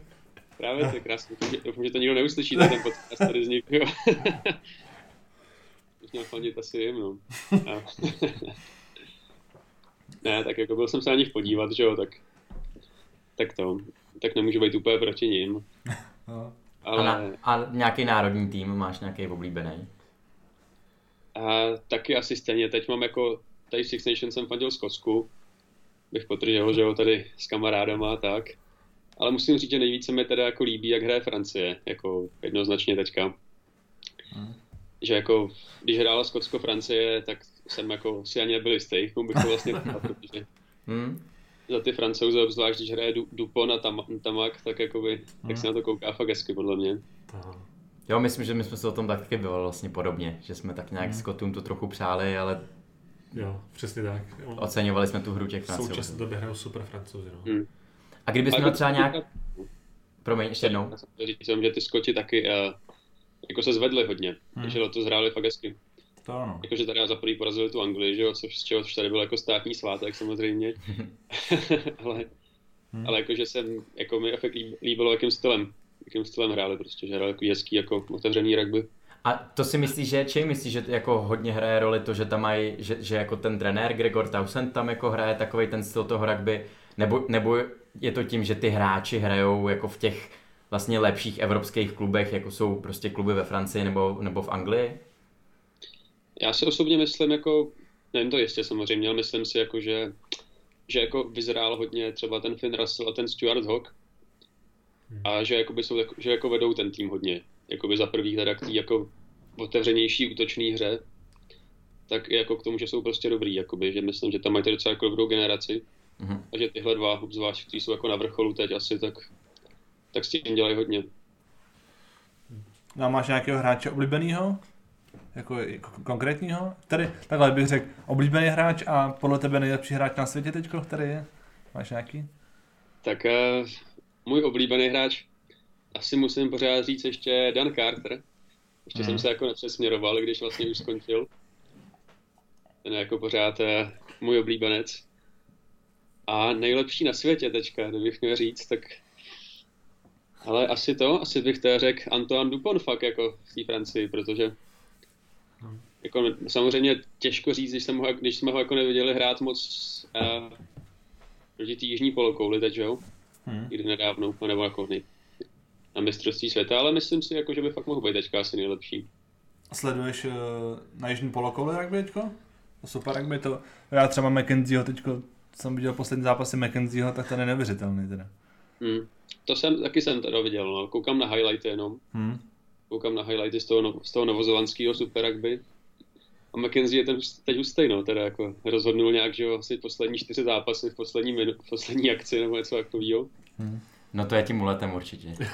Právě to je krásné. Doufám, že- to nikdo neuslyší, ten podcast tady vznikl. jo. Bych měl fandit asi jim, no. A... ne, tak jako byl jsem se na nich podívat, že jo, tak, tak to, tak nemůžu být úplně proti ním. No. A, Ale na, a nějaký národní tým máš nějaký oblíbený? a taky asi stejně, teď mám jako, tady v Six Nations jsem fandil Skotsku, bych potržel, že jo, tady s kamarádama a tak. Ale musím říct, že nejvíce mi teda jako líbí, jak hraje Francie, jako jednoznačně teďka. Hmm. Že jako, když hrála Skotsko-Francie, tak jsem jako si ani nebyl jistý, komu bych to vlastně dal, protože hmm. za ty francouze, obzvlášť když hraje Dupont a Tam, Tamak, tak jakoby, hmm. tak se na to kouká fakt hezky, podle mě. Jo, myslím, že my jsme se o tom taky bylo vlastně podobně, že jsme tak nějak hmm. Skotům to trochu přáli, ale Jo, přesně tak. Oceňovali jsme tu hru těch Francouzů. V současné době hrajou super Francouzi. No. Hmm. A kdybys měl třeba nějak... Promiň, ještě jednou. Já říct, že ty Skoti taky uh, jako se zvedli hodně, hmm. že to zhráli fakt hezky. To ano. Jakože tady za první porazili tu Anglii, že jo, což, z čeho tady byl jako státní svátek samozřejmě. ale, hmm. ale jakože jsem, jako mi fakt líbilo, jakým stylem, jakým stylem hráli prostě, že hráli jako hezký, jako otevřený rugby. A to si myslíš, že či myslíš, že jako hodně hraje roli to, že tam mají, že, že jako ten trenér Gregor Townsend tam jako hraje takový ten styl toho rugby, nebo, nebo je to tím, že ty hráči hrajou jako v těch vlastně lepších evropských klubech, jako jsou prostě kluby ve Francii nebo, nebo v Anglii? Já si osobně myslím jako, nevím to ještě samozřejmě, ale myslím si jako, že, že jako vyzrál hodně třeba ten Finn Russell a ten Stuart Hawk hmm. a že, jakoby jsou, že jako vedou ten tým hodně jakoby za prvých teda k té jako otevřenější útočné hře, tak jako k tomu, že jsou prostě dobrý, jakoby, že myslím, že tam mají docela jako dobrou generaci mm-hmm. a že tyhle dva, obzvlášť, kteří jsou jako na vrcholu teď asi, tak, tak s tím dělají hodně. No a máš nějakého hráče oblíbeného? Jako, jako konkrétního? Který, takhle bych řekl, oblíbený hráč a podle tebe nejlepší hráč na světě teď, který je? Máš nějaký? Tak uh, můj oblíbený hráč asi musím pořád říct ještě Dan Carter. Ještě hmm. jsem se jako nepřesměroval, když vlastně už skončil. Ten je jako pořád eh, můj oblíbenec. A nejlepší na světě teďka, kdybych měl říct, tak... Ale asi to, asi bych to řekl Antoine Dupont fakt jako v té Francii, protože hmm. jako samozřejmě těžko říct, když, jsem ho, když jsme ho jako neviděli hrát moc uh, proti té jižní polokouli teď, jo? Hmm. Kdy nedávno, nebo jako nej, na mistrovství světa, ale myslím si, jako, že by fakt mohl být teďka asi nejlepší. Sleduješ uh, na jižní polokouli rugby teďko? Super rugby to. Já třeba McKenzieho teďko, jsem viděl poslední zápasy McKenzieho, tak to je neuvěřitelný teda. Hmm. To jsem, taky jsem teda viděl, no. Koukám na highlighty jenom. Hmm. Koukám na highlighty z toho, z toho novozovanského super rugby. A McKenzie je ten teď hustý, no, teda jako rozhodnul nějak, že jo, asi poslední čtyři zápasy v poslední, minu, v poslední akci nebo něco takového. Hmm. No to je tím muletem určitě.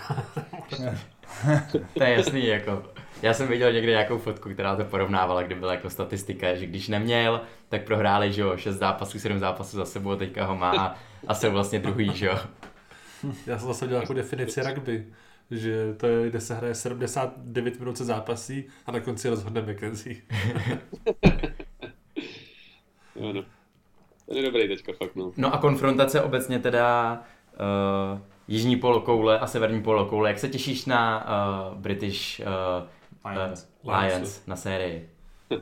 to je jasný, jako. Já jsem viděl někde nějakou fotku, která to porovnávala, kde byla jako statistika, že když neměl, tak prohráli, že jo, 6 zápasů, 7 zápasů za sebou, teďka ho má a, a jsou vlastně druhý, že jo. Já jsem zase dělal jako definici rugby, že to je, kde se hraje 79 minut se zápasí a na konci rozhodne McKenzie. jo, no. To je dobrý teďka fakt, no. No a konfrontace obecně teda uh, jižní polokoule a severní polokoule. Jak se těšíš na uh, British uh, Lions. Uh, Lions na sérii?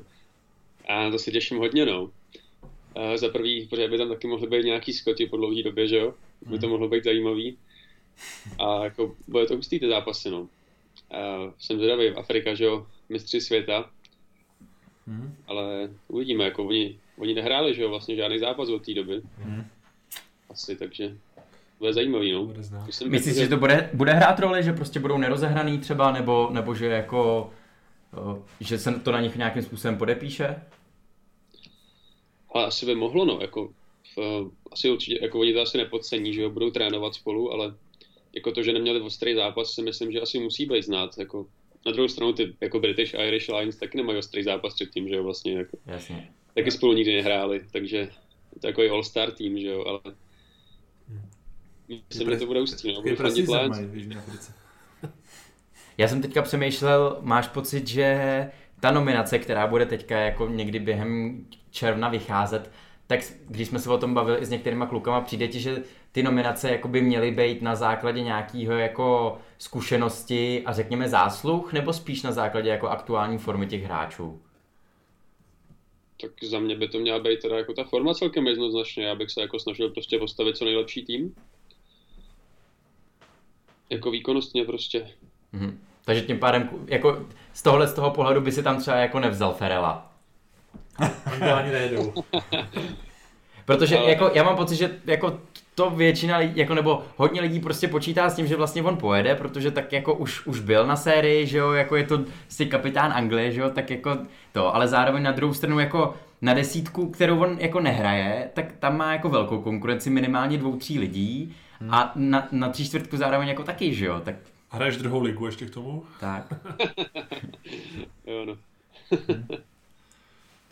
A to se těším hodně, no. Uh, za prvý, protože by tam taky mohly být nějaký skoti po dlouhé době, že jo? By to mohlo být zajímavý. A jako bude to hustý ty zápasy, no. Uh, jsem zvědavý, Afrika, že jo, mistři světa. Hmm. Ale uvidíme, jako oni, oni nehráli, že jo, vlastně žádný zápas od té doby. Hmm. Asi, takže bude zajímavý, no. Bude Myslíš, že... že to bude, bude hrát roli, že prostě budou nerozehraný třeba, nebo, nebo že jako, že se to na nich nějakým způsobem podepíše? Ale asi by mohlo, no, jako, v, asi určitě, jako oni to asi nepodcení, že jo, budou trénovat spolu, ale jako to, že neměli ostrý zápas, si myslím, že asi musí být znát, jako na druhou stranu ty jako British Irish Lions taky nemají ostrý zápas předtím, že jo, vlastně, jako, Jasně. taky spolu nikdy nehráli, takže to je takový all-star tým, že jo, ale Myslím, že to bude ústí, no. Budu fandit Já jsem teďka přemýšlel, máš pocit, že ta nominace, která bude teďka jako někdy během června vycházet, tak když jsme se o tom bavili i s některýma klukama, přijde ti, že ty nominace jako by měly být na základě nějakého jako zkušenosti a řekněme zásluh, nebo spíš na základě jako aktuální formy těch hráčů? Tak za mě by to měla být teda jako ta forma celkem jednoznačně. Já bych se jako snažil prostě postavit co nejlepší tým jako výkonnostně prostě. Mm-hmm. Takže tím pádem, jako z tohohle z toho pohledu by si tam třeba jako nevzal Ferela. Oni ani nejedou. Protože jako, já mám pocit, že jako to většina lidí, jako nebo hodně lidí prostě počítá s tím, že vlastně on pojede, protože tak jako už, už byl na sérii, že jo, jako je to si kapitán Anglie, že jo, tak jako to, ale zároveň na druhou stranu jako na desítku, kterou on jako nehraje, tak tam má jako velkou konkurenci minimálně dvou, tří lidí hmm. a na, na tří čtvrtku zároveň jako taky, že jo, tak... Hraješ druhou ligu ještě k tomu? Tak. jo no.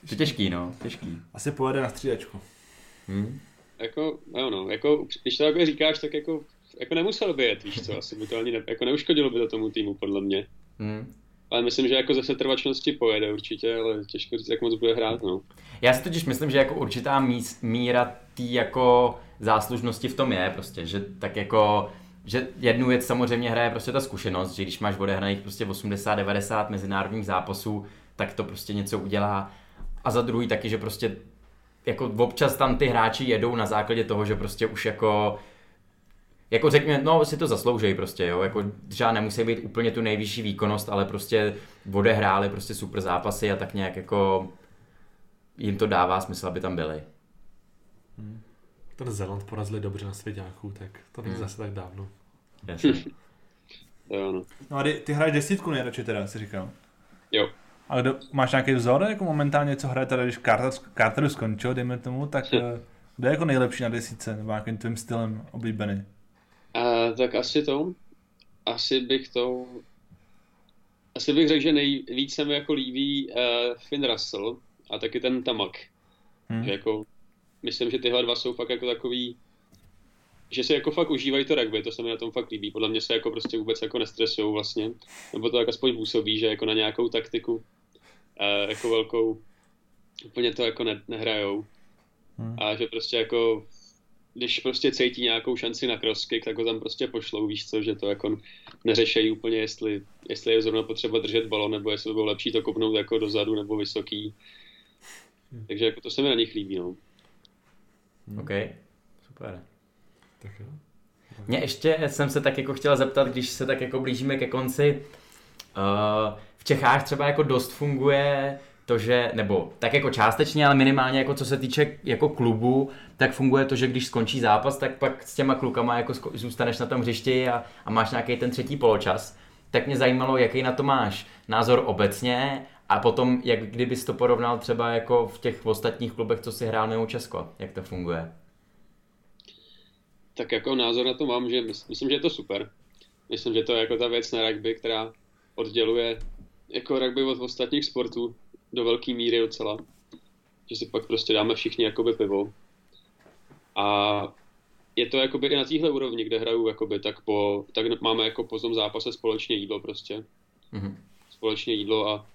To těžký, no, těžký. Asi pojede na střídačku. Hmm. Jako, jo no, jako, když to takhle říkáš, tak jako, jako nemusel by jet, víš co, asi by to ani ne, jako neuškodilo by to tomu týmu, podle mě. Hmm. Ale myslím, že jako zase trvačnosti pojede určitě, ale těžko říct, jak moc bude hrát, no. Já si totiž myslím, že jako určitá míst, míra tý jako záslužnosti v tom je prostě, že tak jako že jednu věc samozřejmě hraje prostě ta zkušenost, že když máš odehraných prostě 80-90 mezinárodních zápasů, tak to prostě něco udělá. A za druhý taky, že prostě jako občas tam ty hráči jedou na základě toho, že prostě už jako jako řekněme, no si to zasloužejí prostě, jo, jako třeba nemusí být úplně tu nejvyšší výkonnost, ale prostě odehráli prostě super zápasy a tak nějak jako jim to dává smysl, aby tam byli. Hmm. Ten Zeland porazili dobře na svěďáků, tak to není hmm. zase tak dávno. jo, no. no a ty, ty hraješ desítku nejradši teda, si říkal. A kdo, máš nějaký vzor, jako momentálně, co hraje teda, když Carter, skončil, dejme tomu, tak. Eh, kdo je jako nejlepší na desítce, nebo nějakým tvým stylem oblíbený? Uh, tak asi to, asi bych to, asi bych řekl, že nejvíc se mi jako líbí uh, Finn Russell a taky ten Tamak. Hmm. Že jako, myslím, že tyhle dva jsou fakt jako takový, že si jako fakt užívají to rugby, to se mi na tom fakt líbí. Podle mě se jako prostě vůbec jako nestresují vlastně, nebo to tak aspoň působí, že jako na nějakou taktiku uh, jako velkou úplně to jako ne, nehrajou. Hmm. A že prostě jako když prostě cítí nějakou šanci na crosskick, tak ho tam prostě pošlou, víš co, že to jako neřešejí úplně, jestli, jestli je zrovna potřeba držet balon, nebo jestli by bylo lepší to kopnout jako dozadu nebo vysoký. Hmm. Takže jako to se mi na nich líbí, no. Hmm. OK, super. Tak jo. Mě ještě jsem se tak jako chtěla zeptat, když se tak jako blížíme ke konci, uh, v Čechách třeba jako dost funguje to, že, nebo tak jako částečně, ale minimálně jako co se týče jako klubu, tak funguje to, že když skončí zápas, tak pak s těma klukama jako zůstaneš na tom hřišti a, a máš nějaký ten třetí poločas. Tak mě zajímalo, jaký na to máš názor obecně a potom, jak kdybys to porovnal třeba jako v těch ostatních klubech, co si hrál mimo Česko, jak to funguje? Tak jako názor na to mám, že myslím, že je to super. Myslím, že to je jako ta věc na rugby, která odděluje jako rugby od ostatních sportů do velké míry docela. Že si pak prostě dáme všichni jakoby pivo. A je to jakoby i na téhle úrovni, kde hraju jakoby, tak, po, tak máme jako po tom zápase společně jídlo prostě. Mm-hmm. Společně jídlo a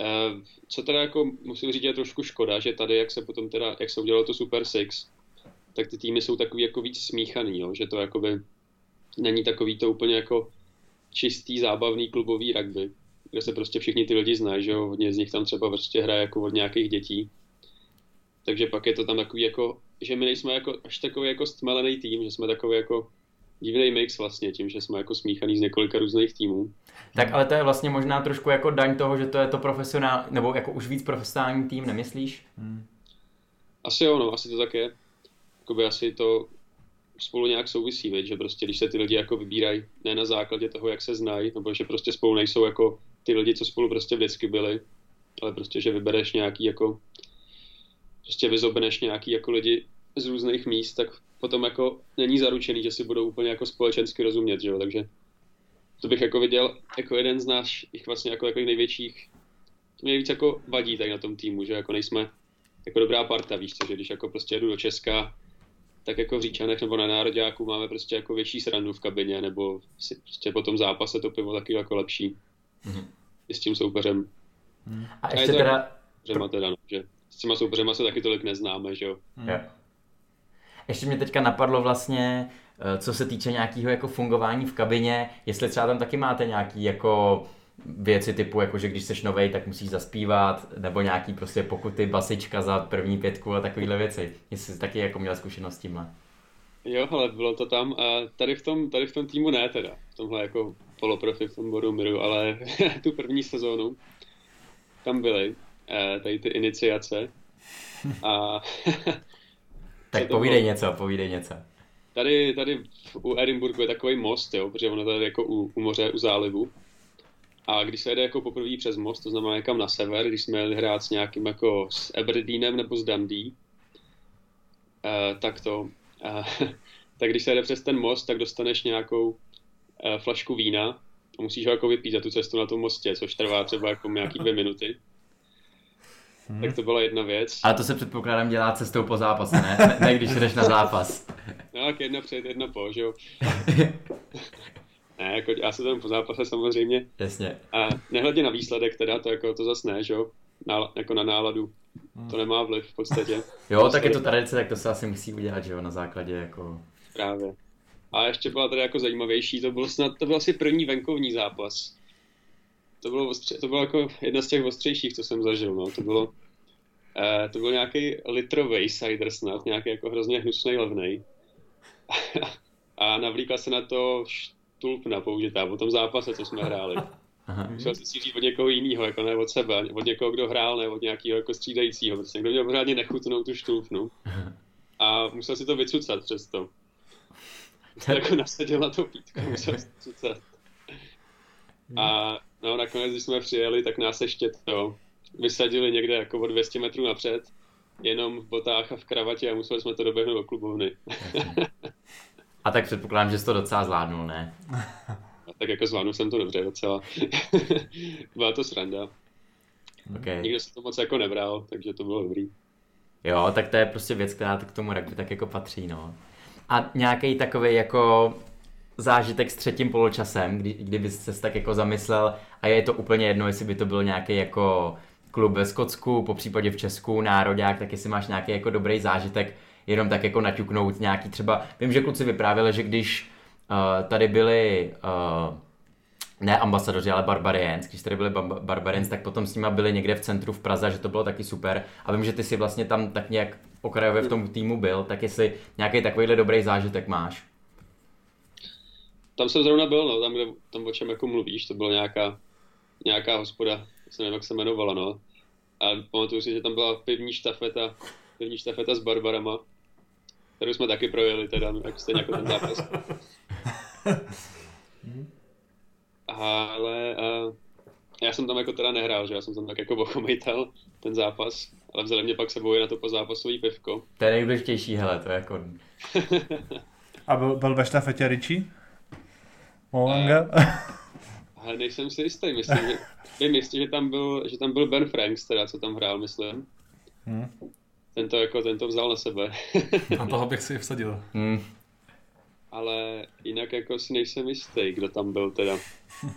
e, co teda jako musím říct, je trošku škoda, že tady, jak se potom teda, jak se udělalo to Super Six, tak ty týmy jsou takový jako víc smíchaný, jo? že to jakoby není takový to úplně jako čistý, zábavný klubový rugby kde se prostě všichni ty lidi znají, že jo, hodně z nich tam třeba prostě hraje jako od nějakých dětí. Takže pak je to tam takový jako, že my nejsme jako až takový jako stmelený tým, že jsme takový jako divný mix vlastně tím, že jsme jako smíchaný z několika různých týmů. Tak ale to je vlastně možná trošku jako daň toho, že to je to profesionál, nebo jako už víc profesionální tým, nemyslíš? Hmm. Asi jo, no, asi to tak je. Jakoby asi to spolu nějak souvisí, veď? že prostě když se ty lidi jako vybírají ne na základě toho, jak se znají, nebo že prostě spolu nejsou jako ty lidi, co spolu prostě vždycky byli, ale prostě, že vybereš nějaký jako, prostě vyzobeneš nějaký jako lidi z různých míst, tak potom jako není zaručený, že si budou úplně jako společensky rozumět, že jo, takže to bych jako viděl jako jeden z našich vlastně jako, jako největších, to mě nejvíc jako vadí tak na tom týmu, že jako nejsme jako dobrá parta, víš co, že když jako prostě jedu do Česka, tak jako v Říčanech nebo na Nároďáku máme prostě jako větší srandu v kabině, nebo si prostě po tom zápase to pivo taky jako lepší mm-hmm. s tím soupeřem. Mm. A, a ještě teda... Jako, teda no, že s těma soupeřema se taky tolik neznáme, že jo. Mm. Ještě mě teďka napadlo vlastně, eh, co se týče nějakého jako fungování v kabině, jestli třeba tam taky máte nějaký jako věci typu, jako že když jsi novej, tak musíš zaspívat, nebo nějaký prostě pokuty, basička za první pětku a takovéhle věci. Jestli jsi taky jako měl zkušenost s tímhle. Jo, ale bylo to tam a tady v tom, tady v tom týmu ne teda, v tomhle jako poloprofi v tom Borumiru, ale tu první sezónu tam byly eh, tady ty iniciace a Tak povídej bylo... něco, povídej něco. Tady, tady u Edinburghu je takový most, jo, protože ono tady jako u, u moře, u zálivu. A když se jede jako poprvé přes most, to znamená někam na sever, když jsme jeli hrát s nějakým jako s Aberdeenem nebo s Dundee, uh, tak to, uh, tak když se jede přes ten most, tak dostaneš nějakou uh, flašku vína a musíš ho jako vypít za tu cestu na tom mostě, což trvá třeba jako nějaký dvě minuty. Hmm. Tak to byla jedna věc. Ale to se předpokládám dělá cestou po zápase, ne? Ne, ne když jdeš na zápas. No, tak jedna před, jedna po, že jo. ne, jako já se tam po zápase samozřejmě. Jasně. A nehledě na výsledek teda, to jako to zas ne, že jo. Nála, jako na náladu. Hmm. To nemá vliv v podstatě. jo, tak je to tradice, tak to se asi musí udělat, že jo, na základě jako... Právě. A ještě byla tady jako zajímavější, to byl snad, to byl asi první venkovní zápas to bylo, ostře, to bylo jako jedna z těch ostřejších, co jsem zažil, no. To bylo, eh, to byl nějaký litrový cider snad, nějaký jako hrozně hnusný levnej. a navlíkla se na to štulpna použitá po tom zápase, co jsme hráli. Musel si říct od někoho jiného, jako ne od sebe, od někoho, kdo hrál, ne od nějakého jako střídajícího, prostě kdo měl pořádně nechutnou tu štulpnu. A musel si to vycucat přesto. Musel jako nasadil na to pítko, musel si to vycucat. A No nakonec, když jsme přijeli, tak nás ještě to vysadili někde jako o 200 metrů napřed, jenom v botách a v kravatě a museli jsme to doběhnout do klubovny. A tak předpokládám, že jsi to docela zvládnul, ne? Tak jako zvládnul jsem to dobře docela. Byla to sranda. Okay. Nikdo se to moc jako nebral, takže to bylo dobrý. Jo, tak to je prostě věc, která k tomu rugby tak jako patří, no. A nějaký takový jako zážitek s třetím poločasem, kdy, kdyby se tak jako zamyslel a je to úplně jedno, jestli by to byl nějaký jako klub ve Skotsku, po případě v Česku, národák, tak jestli máš nějaký jako dobrý zážitek, jenom tak jako naťuknout nějaký třeba, vím, že kluci vyprávěli, že když uh, tady byli uh, ne ambasadoři, ale Barbarians, když tady byli Barbarians, tak potom s nima byli někde v centru v Praze, že to bylo taky super. A vím, že ty si vlastně tam tak nějak okrajově v tom týmu byl, tak jestli nějaký takovýhle dobrý zážitek máš tam jsem zrovna byl, no, tam, kde, tam o čem jako mluvíš, to byla nějaká, nějaká hospoda, se nevím, jak se jmenovala, no. A pamatuju si, že tam byla pivní štafeta, pivní štafeta s Barbarama, kterou jsme taky projeli, teda, jak stejně jako ten zápas. Ale a, já jsem tam jako teda nehrál, že já jsem tam tak jako bochomejtal ten zápas, ale vzali mě pak sebou na to po zápasový pivko. To je nejdůležitější, hele, to je jako... A byl, byl ve štafetě Richie? Molanga? Ale nejsem si jistý, myslím, že, vím jistě, že tam byl, že tam byl Ben Franks, teda, co tam hrál, myslím. Hmm. Ten to jako, ten to vzal na sebe. A toho bych si vsadil. Hmm. Ale jinak jako si nejsem jistý, kdo tam byl teda.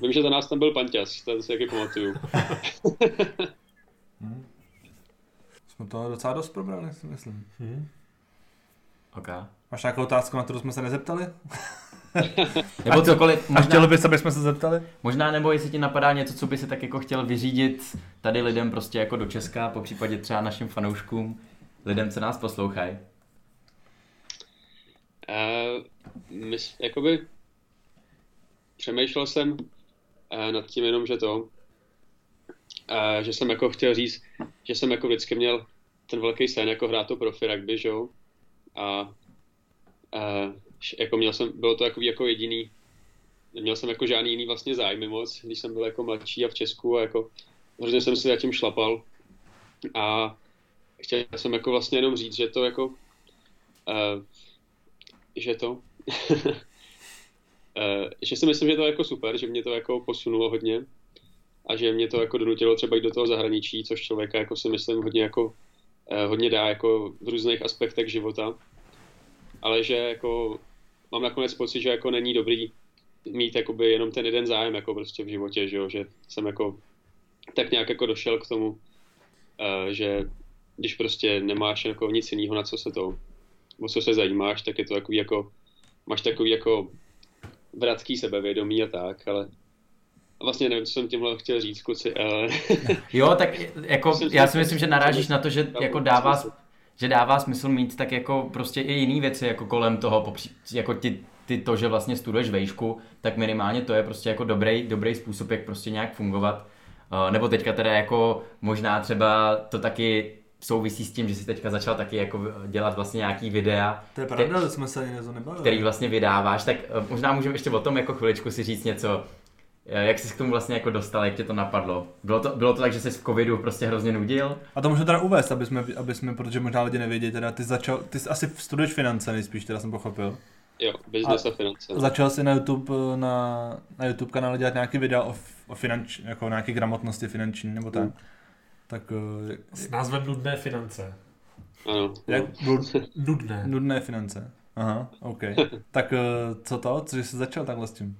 Vím, že za nás tam byl Panťas, ten si jaký pamatuju. hmm. Jsme to docela dost probrali, si myslím. Hmm. Okay. Máš nějakou otázku, na kterou jsme se nezeptali? nebo cokoliv. Možná, a chtěli bys, aby jsme se zeptali? Možná, nebo jestli ti napadá něco, co by si tak jako chtěl vyřídit tady lidem prostě jako do Česka, po případě třeba našim fanouškům, lidem, co nás poslouchají. Uh, mys, jakoby přemýšlel jsem uh, nad tím jenom, že to, uh, že jsem jako chtěl říct, že jsem jako vždycky měl ten velký sen jako hrát to profi rugby, že jo? A uh, jako měl jsem, bylo to jako, jako jediný, neměl jsem jako žádný jiný vlastně zájmy moc, když jsem byl jako mladší a v Česku a jako hrozně jsem si zatím šlapal a chtěl jsem jako vlastně jenom říct, že to jako, uh, že to, uh, že si myslím, že to je jako super, že mě to jako posunulo hodně a že mě to jako donutilo třeba jít do toho zahraničí, což člověka jako si myslím hodně jako uh, hodně dá jako v různých aspektech života ale že jako mám nakonec pocit, že jako není dobrý mít jakoby jenom ten jeden zájem jako prostě v životě, že, jo? že jsem jako tak nějak jako došel k tomu, že když prostě nemáš jako nic jiného, na co se to, o co se zajímáš, tak je to takový jako, máš takový jako vratký sebevědomí a tak, ale vlastně nevím, co jsem tímhle chtěl říct, kluci, ale... jo, tak jako, já si myslím, že narážíš na to, že jako dává, že dává smysl mít tak jako prostě i jiné věci jako kolem toho, jako ty, ty to, že vlastně studuješ vejšku, tak minimálně to je prostě jako dobrý, dobrý způsob, jak prostě nějak fungovat. Uh, nebo teďka teda jako možná třeba to taky souvisí s tím, že jsi teďka začal taky jako dělat vlastně nějaký videa. To je pravda, že jsme se ani něco nebavili. Který vlastně vydáváš, tak eh, možná můžeme ještě o tom jako chviličku si říct něco, eh, jak jsi k tomu vlastně jako dostal, jak tě to napadlo? Bylo to, bylo to tak, že jsi v covidu prostě hrozně nudil? A to můžu teda uvést, aby jsme, aby jsme protože možná lidi nevědí, teda ty začal, ty jsi asi studuješ finance nejspíš, teda jsem pochopil. Jo, business a, a finance. Začal jsi na YouTube, na, na YouTube kanále dělat nějaký videa o, o finanč, jako nějaký gramotnosti finanční, nebo tak. Mm. Tak, uh, S názvem Nudné finance. Ano. Jak, nudné. Nudné finance. Aha, OK. tak uh, co to? Co jsi začal takhle s tím?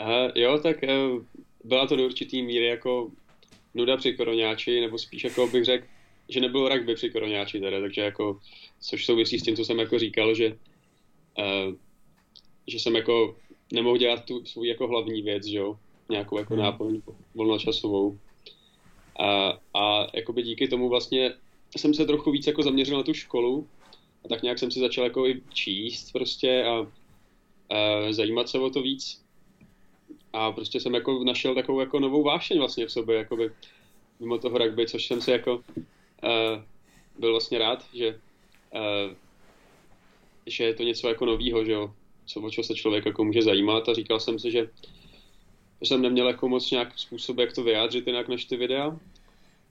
Uh, jo, tak uh, byla to do určitý míry jako nuda při koronáči, nebo spíš jako bych řekl, že nebylo rugby při koronáči teda, takže jako, což souvisí s tím, co jsem jako říkal, že uh, že jsem jako nemohl dělat tu svou jako hlavní věc, že jo, nějakou jako hmm. náplň volnočasovou. A, a jakoby díky tomu vlastně jsem se trochu víc jako zaměřil na tu školu a tak nějak jsem si začal jako i číst prostě a, a zajímat se o to víc. A prostě jsem jako našel takovou jako novou vášeň vlastně v sobě, jakoby mimo toho rugby, což jsem si jako uh, byl vlastně rád, že uh, že je to něco jako novýho, že jo, co, o čeho se člověk jako může zajímat a říkal jsem si, že jsem neměl jako moc nějak způsob, jak to vyjádřit jinak než ty videa,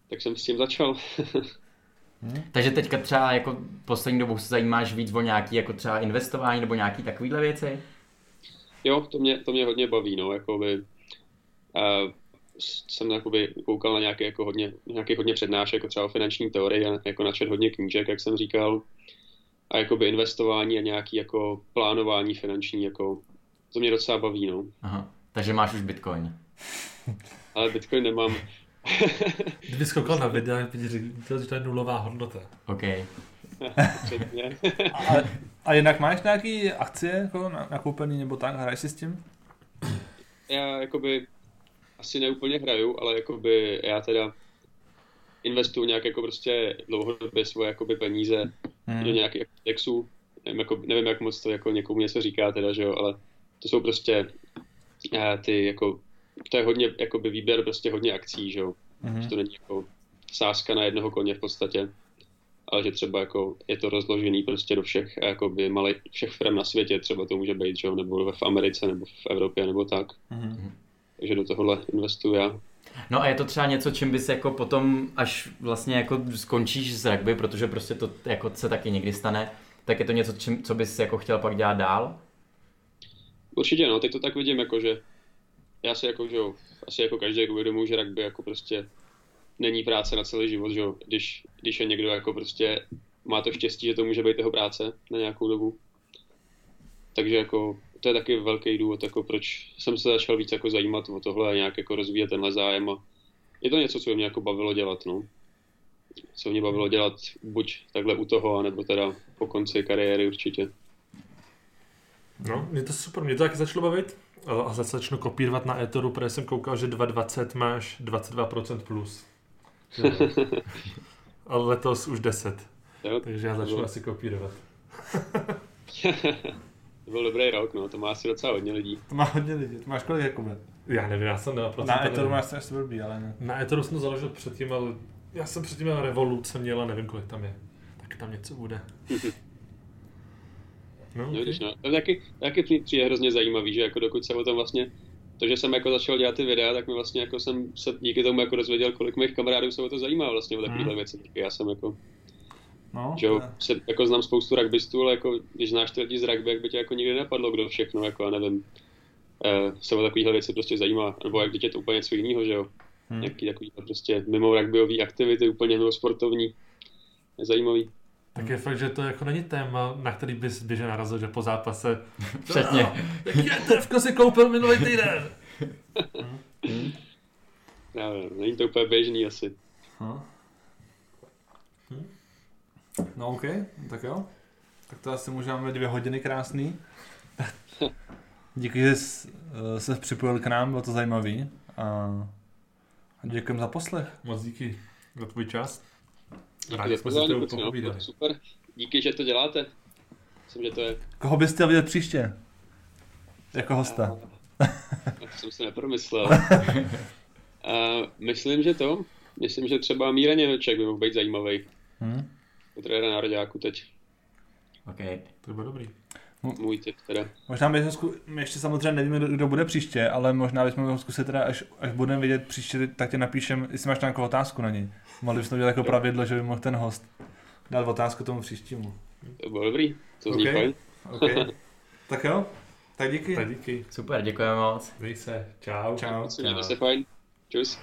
tak jsem s tím začal. hmm. Takže teďka třeba jako poslední dobou se zajímáš víc o nějaký jako třeba investování nebo nějaký takovýhle věci? Jo, to mě, to mě hodně baví, no, jakoby, uh, jsem jakoby koukal na nějaké jako hodně, nějaký hodně přednášek, jako třeba o finanční teorii a jako načet hodně knížek, jak jsem říkal a jakoby investování a nějaký jako plánování finanční, jako to mě docela baví, no. Aha, takže máš už Bitcoin. Ale Bitcoin nemám. Kdyby koukal na videa, bych řekl, že to je nulová hodnota. OK. a, a jinak máš nějaký akcie jako nakoupený nebo tak? Hraješ si s tím? Já jakoby asi neúplně hraju, ale jakoby já teda investuju nějak jako prostě dlouhodobě svoje jakoby peníze hmm. do nějakých indexů. Nevím, jako, nevím, jak moc to jako někomu něco říká teda, že jo, ale to jsou prostě ty jako, to je hodně jakoby výběr prostě hodně akcí, že jo. Hmm. Že to není jako sázka na jednoho koně v podstatě, ale že třeba jako je to rozložený prostě do všech jakoby malej, všech firm na světě, třeba to může být, že jo, nebo v Americe, nebo v Evropě, nebo tak. Hmm. Takže do tohohle investuju já. No a je to třeba něco, čím bys jako potom, až vlastně jako skončíš z rugby, protože prostě to jako se taky někdy stane, tak je to něco, čím, co bys jako chtěl pak dělat dál? Určitě, no, teď to tak vidím, jako že já si jako, že jo, asi jako každý uvědomuji, že rugby jako prostě není práce na celý život, že jo, když, když je někdo jako prostě má to štěstí, že to může být jeho práce na nějakou dobu. Takže jako to je taky velký důvod, jako proč jsem se začal víc jako zajímat o tohle a nějak jako rozvíjet tenhle zájem a je to něco, co mě jako bavilo dělat, no. Co mě bavilo dělat buď takhle u toho, anebo teda po konci kariéry určitě. No, mě to super, mě to taky začalo bavit a zase začnu kopírovat na Ethoru, protože jsem koukal, že 2.20 máš 22% plus. Ale letos už 10. Jo, Takže já začnu asi kopírovat. To byl dobrý rok, no, to má asi docela hodně lidí. To má hodně lidí, to máš kolik, Jakube? Já nevím, já jsem na Na Etheru máš asi blbý, ale ne. Na Etheru jsem to založil předtím, ale já jsem předtím měl Revolut, jsem měl a nevím, kolik tam je. Tak tam něco bude. no, okay. no, no. To taky, taky přijde hrozně zajímavý, že jako dokud se o tom vlastně to, že jsem jako začal dělat ty videa, tak mi vlastně jako jsem se díky tomu jako dozvěděl, kolik mých kamarádů se o to zajímá vlastně o takovéhle hmm. věci. Já jsem jako No, že jo, se, jako znám spoustu rugbystů, ale jako, když znáš ty lidi z rugby, jak by tě jako nikdy nepadlo, kdo všechno, jako já nevím, eh, se o takovéhle věci prostě zajímá, nebo jak je to úplně něco jiného, že jo. Hmm. Nějaký takový prostě mimo rugbyový aktivity, úplně mimo sportovní, je zajímavý. Tak je fakt, že to jako není téma, na který bys běže narazil, že po zápase. Přesně. Jaký je si koupil minulý týden? hmm. Já není to úplně běžný asi. Hm. Hm. No OK, tak jo. Tak to asi můžeme dvě hodiny krásný. Díky, že jsi eh, se připojil k nám, bylo to zajímavý. A děkujeme za poslech. Moc díky za tvůj čas. Rádi jsme se to popovídali. Super, díky, že to děláte. Myslím, že to je... Koho byste chtěl vidět příště? Jako hosta. Já, jsem si nepromyslel. uh, myslím, že to, myslím, že třeba Míra Němeček by mohl být zajímavý. Hmm. Je trenér nároďáku teď. OK. To bylo dobrý. Můj tip teda. Možná bychom zku... my ještě samozřejmě nevíme, kdo, kdo bude příště, ale možná bychom mohli zkusit teda, až, až budeme vidět příště, tak tě napíšem, jestli máš nějakou otázku na něj. Mohli bychom udělat jako pravidlo, že by mohl ten host dát otázku tomu příštímu. To bylo dobrý, to zní Ok. fajn. Okay. tak jo, tak díky. Tak díky. Super, děkujeme moc. Měj se. Čau. Čau. Mějte se fajn. Čus.